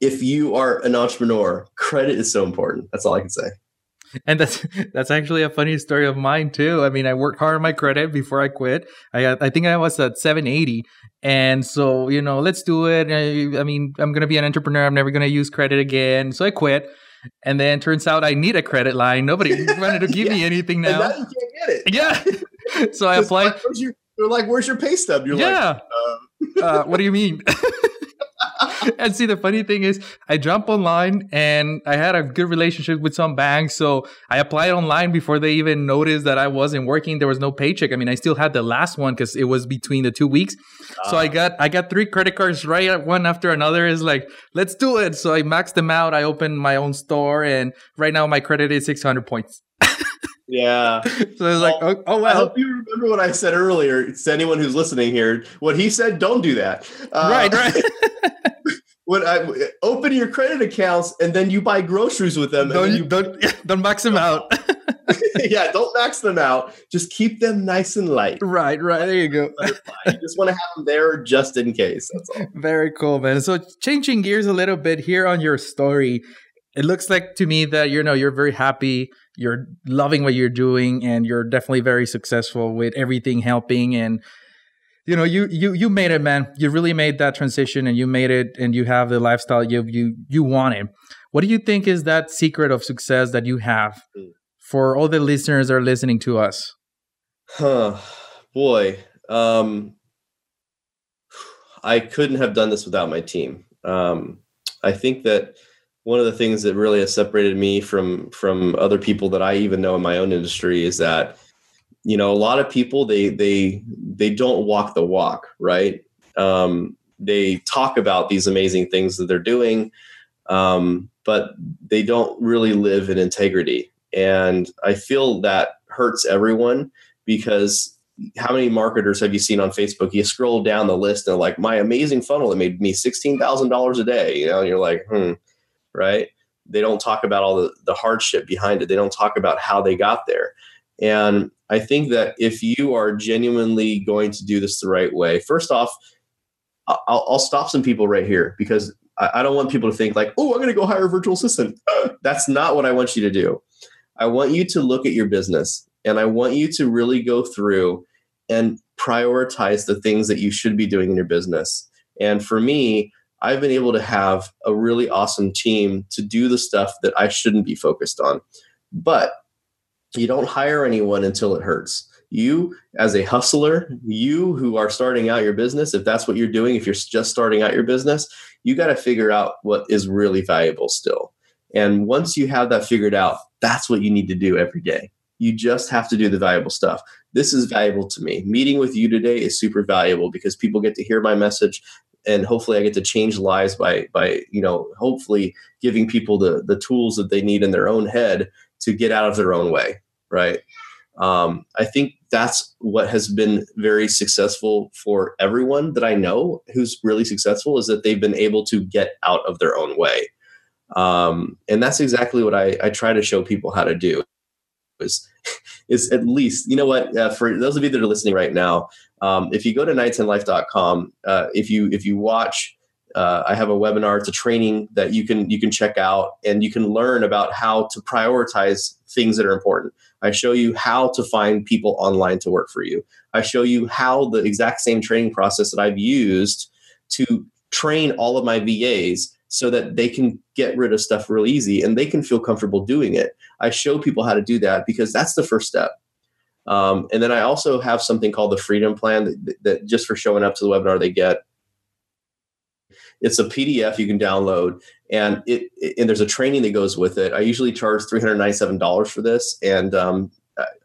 if you are an entrepreneur, credit is so important. That's all I can say and that's [LAUGHS] that's actually a funny story of mine too. I mean, I worked hard on my credit before I quit. I I think I was at 780, and so you know, let's do it. I, I mean, I'm gonna be an entrepreneur. I'm never gonna use credit again. So I quit, and then turns out I need a credit line. Nobody [LAUGHS] wanted to give yeah. me anything now. now you can't get it. Yeah. [LAUGHS] so I applied. Like, your, they're like, "Where's your pay stub?" You're yeah. like, uh. uh, "What do you mean?" [LAUGHS] and see, the funny thing is, I jump online and I had a good relationship with some banks. So I applied online before they even noticed that I wasn't working. There was no paycheck. I mean, I still had the last one because it was between the two weeks. Uh, so I ah. got I got three credit cards right at one after another. Is like, let's do it. So I maxed them out. I opened my own store, and right now my credit is 600 points. [LAUGHS] Yeah. so it's well, like, oh, oh, well. I hope you remember what I said earlier. To anyone who's listening here, what he said, don't do that. Uh, right, right. [LAUGHS] when I open your credit accounts and then you buy groceries with them. Don't you don't [LAUGHS] don't max them out. [LAUGHS] [LAUGHS] yeah, don't max them out. Just keep them nice and light. Right, right. There you go. you just want to have them there just in case. That's all. Very cool, man. So changing gears a little bit here on your story, it looks like to me that you know you're very happy you're loving what you're doing and you're definitely very successful with everything helping and you know you you you made it man. You really made that transition and you made it and you have the lifestyle you you you wanted. What do you think is that secret of success that you have hmm. for all the listeners that are listening to us? Huh. Boy um i couldn't have done this without my team. Um i think that one of the things that really has separated me from from other people that I even know in my own industry is that you know a lot of people they they they don't walk the walk right um, they talk about these amazing things that they're doing um, but they don't really live in integrity and i feel that hurts everyone because how many marketers have you seen on facebook you scroll down the list and like my amazing funnel that made me $16000 a day you know and you're like hmm right? They don't talk about all the, the hardship behind it. They don't talk about how they got there. And I think that if you are genuinely going to do this the right way, first off, I'll, I'll stop some people right here because I, I don't want people to think like, oh, I'm going to go hire a virtual assistant. [LAUGHS] That's not what I want you to do. I want you to look at your business and I want you to really go through and prioritize the things that you should be doing in your business. And for me, I've been able to have a really awesome team to do the stuff that I shouldn't be focused on. But you don't hire anyone until it hurts. You, as a hustler, you who are starting out your business, if that's what you're doing, if you're just starting out your business, you got to figure out what is really valuable still. And once you have that figured out, that's what you need to do every day. You just have to do the valuable stuff. This is valuable to me. Meeting with you today is super valuable because people get to hear my message and hopefully I get to change lives by by you know hopefully giving people the the tools that they need in their own head to get out of their own way, right? Um, I think that's what has been very successful for everyone that I know who's really successful is that they've been able to get out of their own way. Um, and that's exactly what I, I try to show people how to do is, [LAUGHS] is at least, you know what, uh, for those of you that are listening right now, um, if you go to 9010life.com, uh, if you if you watch, uh, I have a webinar. It's a training that you can you can check out, and you can learn about how to prioritize things that are important. I show you how to find people online to work for you. I show you how the exact same training process that I've used to train all of my VAs so that they can get rid of stuff real easy and they can feel comfortable doing it. I show people how to do that because that's the first step. Um, and then I also have something called the Freedom Plan that, that, just for showing up to the webinar they get. It's a PDF you can download, and it and there's a training that goes with it. I usually charge three hundred ninety seven dollars for this, and um,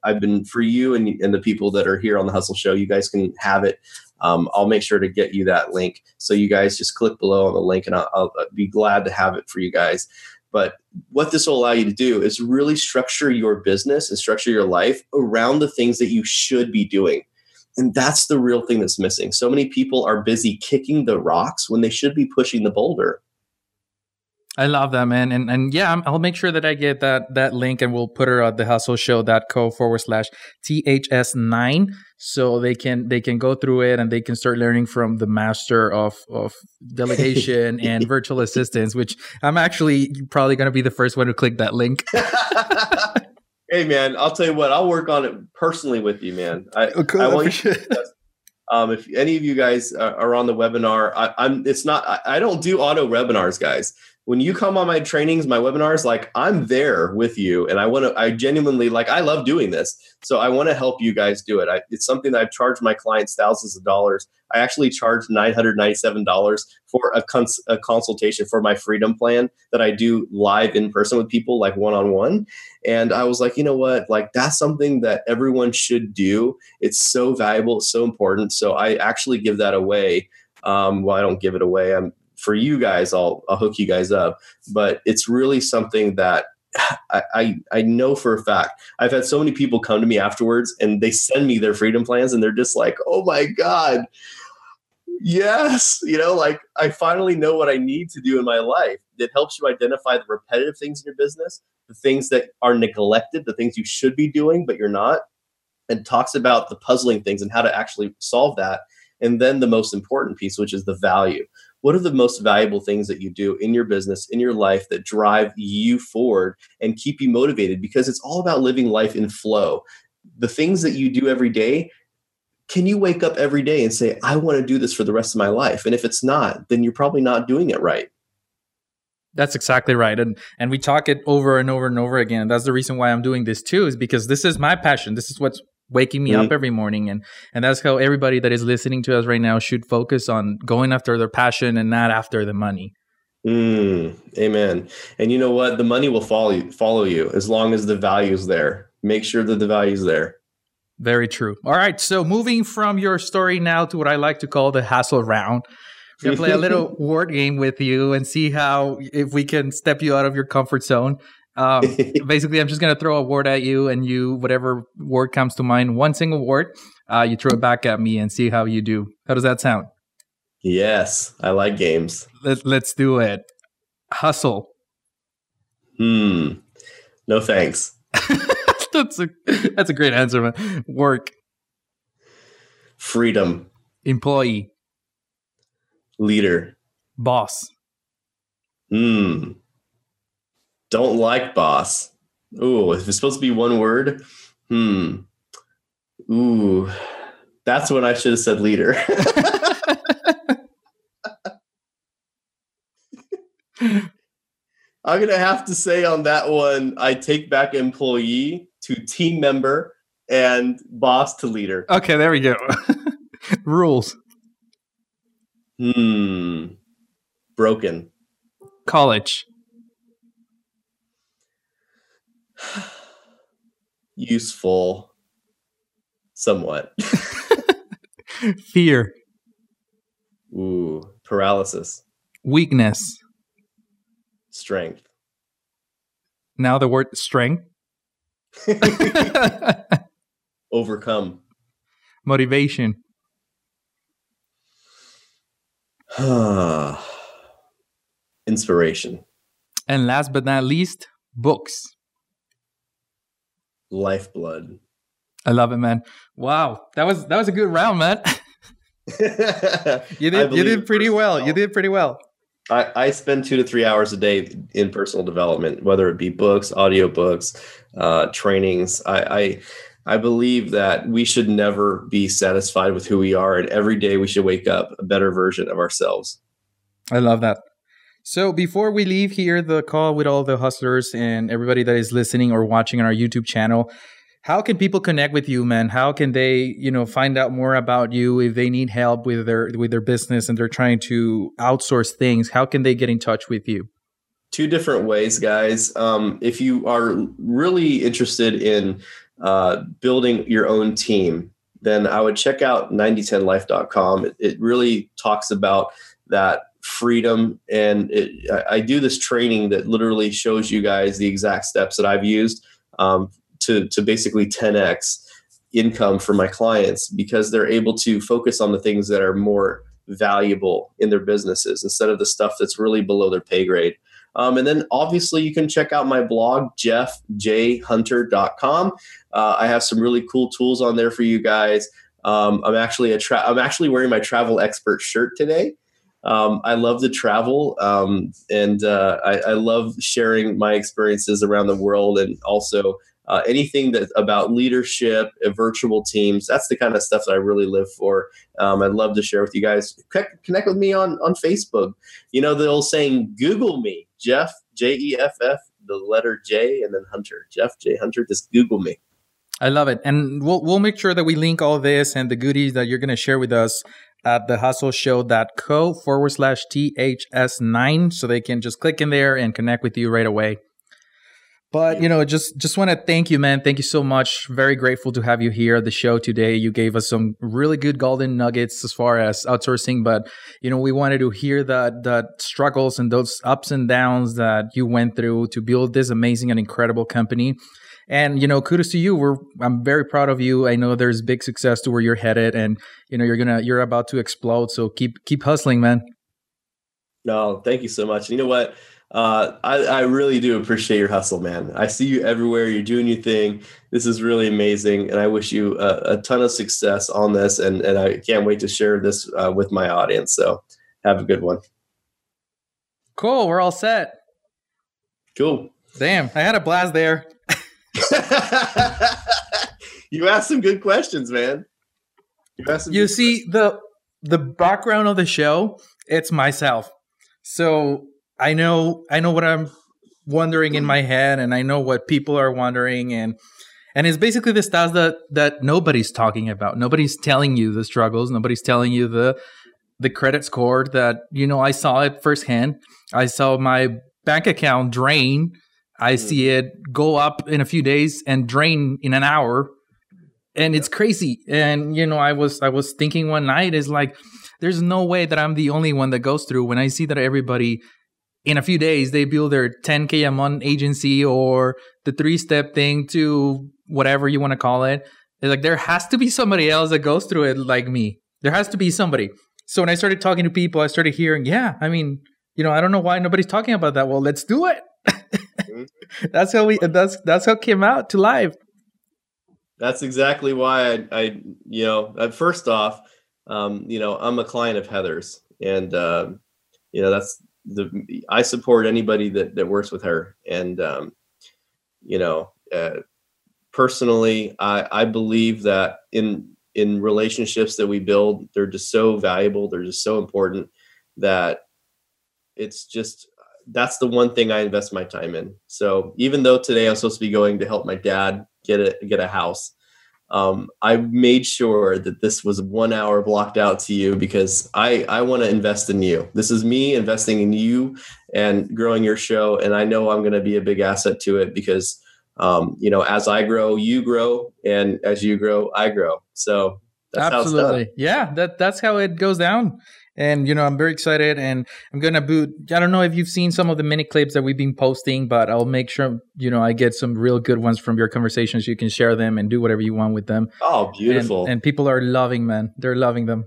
I've been for you and, and the people that are here on the Hustle Show. You guys can have it. Um, I'll make sure to get you that link. So you guys just click below on the link, and I'll, I'll be glad to have it for you guys. But what this will allow you to do is really structure your business and structure your life around the things that you should be doing. And that's the real thing that's missing. So many people are busy kicking the rocks when they should be pushing the boulder. I love that, man. And and yeah, I'll make sure that I get that that link and we'll put her at the hustle show.co forward slash THS9 so they can they can go through it and they can start learning from the master of of delegation [LAUGHS] and virtual assistants, which I'm actually probably gonna be the first one to click that link. [LAUGHS] hey man, I'll tell you what, I'll work on it personally with you, man. I, oh, cool, I want you [LAUGHS] um, if any of you guys are on the webinar, I, am It's not. I, I don't do auto webinars, guys when you come on my trainings, my webinars, like I'm there with you, and I want to. I genuinely like. I love doing this, so I want to help you guys do it. I, it's something that I've charged my clients thousands of dollars. I actually charged nine hundred ninety-seven dollars for a, cons- a consultation for my freedom plan that I do live in person with people, like one on one. And I was like, you know what? Like that's something that everyone should do. It's so valuable, it's so important. So I actually give that away. Um, well, I don't give it away. I'm for you guys, I'll I'll hook you guys up. But it's really something that I, I, I know for a fact. I've had so many people come to me afterwards and they send me their freedom plans and they're just like, oh my God, yes. You know, like I finally know what I need to do in my life. It helps you identify the repetitive things in your business, the things that are neglected, the things you should be doing, but you're not, and talks about the puzzling things and how to actually solve that. And then the most important piece, which is the value what are the most valuable things that you do in your business in your life that drive you forward and keep you motivated because it's all about living life in flow the things that you do every day can you wake up every day and say i want to do this for the rest of my life and if it's not then you're probably not doing it right that's exactly right. And and we talk it over and over and over again. That's the reason why I'm doing this too, is because this is my passion. This is what's waking me mm-hmm. up every morning and and that's how everybody that is listening to us right now should focus on going after their passion and not after the money. Mm, amen. And you know what? The money will follow you follow you as long as the value is there. Make sure that the value is there. Very true. All right so moving from your story now to what i like to call the hassle round we're gonna play a little [LAUGHS] word game with you and see how if we can step you out of your comfort zone um, [LAUGHS] basically, I'm just gonna throw a word at you, and you whatever word comes to mind, one single word, uh, you throw it back at me and see how you do. How does that sound? Yes, I like games. Let, let's do it. Hustle. Hmm. No thanks. [LAUGHS] that's a that's a great answer, man. Work. Freedom. Employee. Leader. Boss. Hmm. Don't like boss. Ooh, if it's supposed to be one word, hmm. Ooh, that's when I should have said leader. [LAUGHS] I'm gonna have to say on that one, I take back employee to team member and boss to leader. Okay, there we go. [LAUGHS] Rules. Hmm. Broken. College. Useful somewhat. [LAUGHS] Fear. Ooh, paralysis. Weakness. Strength. Now the word strength. [LAUGHS] Overcome. Motivation. [SIGHS] Inspiration. And last but not least, books lifeblood. I love it, man. Wow, that was that was a good round, man. [LAUGHS] you [LAUGHS] did you did pretty well. You did pretty well. I, I spend two to three hours a day in personal development, whether it be books, audiobooks, uh, trainings. I, I I believe that we should never be satisfied with who we are, and every day we should wake up a better version of ourselves. I love that. So before we leave here, the call with all the hustlers and everybody that is listening or watching on our YouTube channel, how can people connect with you, man? How can they, you know, find out more about you if they need help with their with their business and they're trying to outsource things? How can they get in touch with you? Two different ways, guys. Um, if you are really interested in uh, building your own team, then I would check out 9010life.com. It, it really talks about that freedom. And it, I, do this training that literally shows you guys the exact steps that I've used um, to, to basically 10x income for my clients because they're able to focus on the things that are more valuable in their businesses instead of the stuff that's really below their pay grade. Um, and then obviously you can check out my blog, jeffjhunter.com. Uh, I have some really cool tools on there for you guys. Um, I'm actually a tra- I'm actually wearing my travel expert shirt today. Um, I love to travel um, and uh, I, I, love sharing my experiences around the world and also uh, anything that about leadership, uh, virtual teams. That's the kind of stuff that I really live for. Um, I'd love to share with you guys. Connect with me on on Facebook. You know the old saying, "Google me, Jeff J E F F, the letter J, and then Hunter, Jeff J Hunter." Just Google me. I love it, and we'll we'll make sure that we link all this and the goodies that you're going to share with us at the hustleshow.co forward slash THS9 so they can just click in there and connect with you right away. But you know, just just want to thank you, man. Thank you so much. Very grateful to have you here at the show today. You gave us some really good golden nuggets as far as outsourcing, but you know, we wanted to hear that the struggles and those ups and downs that you went through to build this amazing and incredible company. And you know, kudos to you. We're I'm very proud of you. I know there's big success to where you're headed, and you know you're gonna you're about to explode. So keep keep hustling, man. No, thank you so much. You know what? Uh, I, I really do appreciate your hustle, man. I see you everywhere. You're doing your thing. This is really amazing, and I wish you a, a ton of success on this. And and I can't wait to share this uh, with my audience. So have a good one. Cool. We're all set. Cool. Damn, I had a blast there. [LAUGHS] you asked some good questions, man. You, you see questions. the the background of the show. It's myself. So I know I know what I'm wondering in my head and I know what people are wondering and and it's basically the stuff that that nobody's talking about. Nobody's telling you the struggles, nobody's telling you the the credit score that you know I saw it firsthand. I saw my bank account drain. I mm-hmm. see it go up in a few days and drain in an hour. And it's crazy. And you know, I was I was thinking one night is like there's no way that I'm the only one that goes through when I see that everybody in a few days they build their 10k a month agency or the three step thing to whatever you want to call it it's like there has to be somebody else that goes through it like me there has to be somebody so when i started talking to people i started hearing yeah i mean you know i don't know why nobody's talking about that well let's do it. [LAUGHS] that's how we that's that's how came out to live that's exactly why i, I you know first off um, you know i'm a client of heather's and uh, you know that's the I support anybody that that works with her, and um, you know, uh, personally, I I believe that in in relationships that we build, they're just so valuable, they're just so important that it's just that's the one thing I invest my time in. So even though today I'm supposed to be going to help my dad get a get a house, um, I made sure that this was one hour blocked out to you because I, I want to invest in you. This is me investing in you and growing your show. And I know I'm going to be a big asset to it because, um, you know, as I grow, you grow. And as you grow, I grow. So Absolutely. Yeah. That, that's how it goes down and you know i'm very excited and i'm gonna boot i don't know if you've seen some of the mini clips that we've been posting but i'll make sure you know i get some real good ones from your conversations you can share them and do whatever you want with them oh beautiful and, and people are loving man they're loving them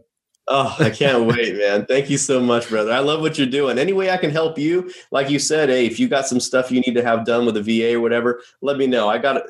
Oh, I can't [LAUGHS] wait, man. Thank you so much, brother. I love what you're doing. Any way I can help you, like you said, hey, if you got some stuff you need to have done with a VA or whatever, let me know. I got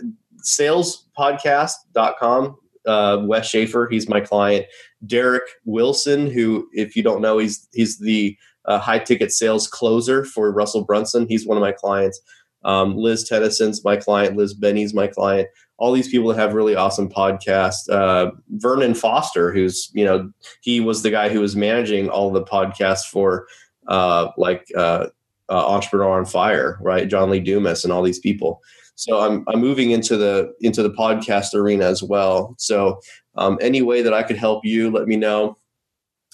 salespodcast.com uh, Wes Schaefer. He's my client. Derek Wilson, who, if you don't know, he's he's the uh, high ticket sales closer for Russell Brunson. He's one of my clients. Um, Liz Tennyson's my client. Liz Benny's my client. All these people that have really awesome podcasts. Uh, Vernon Foster, who's you know he was the guy who was managing all the podcasts for uh, like uh, uh, Entrepreneur on Fire, right? John Lee Dumas and all these people. So I'm I'm moving into the into the podcast arena as well. So um, any way that I could help you, let me know.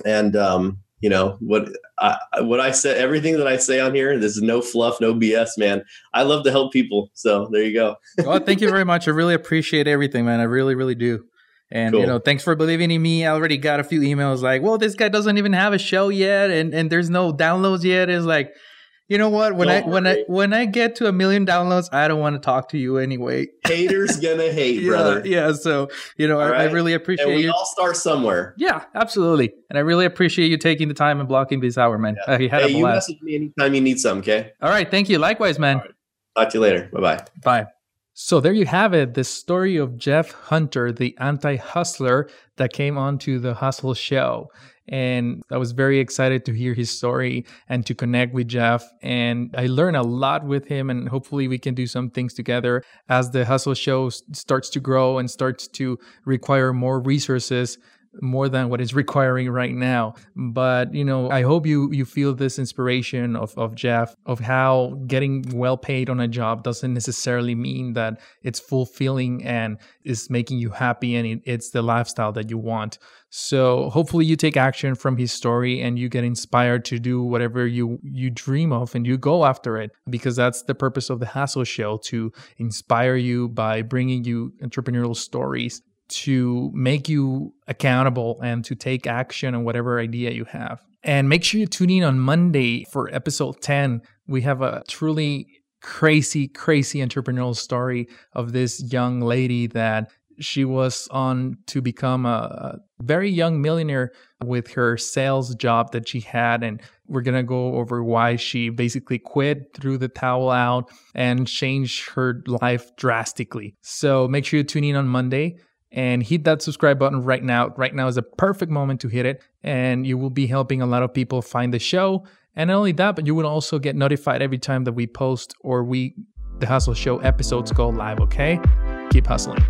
And um, you know what I what I said, everything that I say on here, this is no fluff, no BS, man. I love to help people. So there you go. [LAUGHS] well, thank you very much. I really appreciate everything, man. I really, really do. And cool. you know, thanks for believing in me. I already got a few emails like, "Well, this guy doesn't even have a show yet, and and there's no downloads yet." It's like, you know what? When don't I when I when I get to a million downloads, I don't want to talk to you anyway. [LAUGHS] Haters gonna hate, yeah, brother. Yeah. So you know, I, right? I, really appreciate and we you. all start somewhere. Yeah, absolutely. And I really appreciate you taking the time and blocking this hour, man. Yeah. Uh, you had hey, a you message me anytime you need some. Okay. All right. Thank you. Likewise, man. Talk to you later. Bye bye. Bye. So there you have it, the story of Jeff Hunter, the anti-hustler that came onto the Hustle show. And I was very excited to hear his story and to connect with Jeff. And I learned a lot with him, and hopefully, we can do some things together as the Hustle Show starts to grow and starts to require more resources more than what is requiring right now. But you know, I hope you you feel this inspiration of of Jeff of how getting well paid on a job doesn't necessarily mean that it's fulfilling and is making you happy and it, it's the lifestyle that you want. So hopefully you take action from his story and you get inspired to do whatever you you dream of and you go after it because that's the purpose of the Hustle Show to inspire you by bringing you entrepreneurial stories to make you accountable and to take action on whatever idea you have. And make sure you tune in on Monday for episode 10. We have a truly crazy, crazy entrepreneurial story of this young lady that she was on to become a, very young millionaire with her sales job that she had. And we're going to go over why she basically quit, threw the towel out, and changed her life drastically. So make sure you tune in on Monday and hit that subscribe button right now. Right now is a perfect moment to hit it, and you will be helping a lot of people find the show. And not only that, but you will also get notified every time that we post or we, the Hustle Show episodes go live, okay? Keep hustling.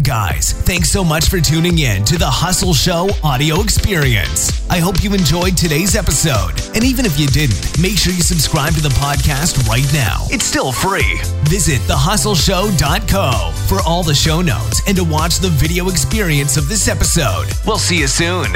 Guys, thanks so much for tuning in to the Hustle Show audio experience. I hope you enjoyed today's episode. And even if you didn't, make sure you subscribe to the podcast right now. It's still free. Visit thehustleshow.co for all the show notes and to watch the video experience of this episode. We'll see you soon.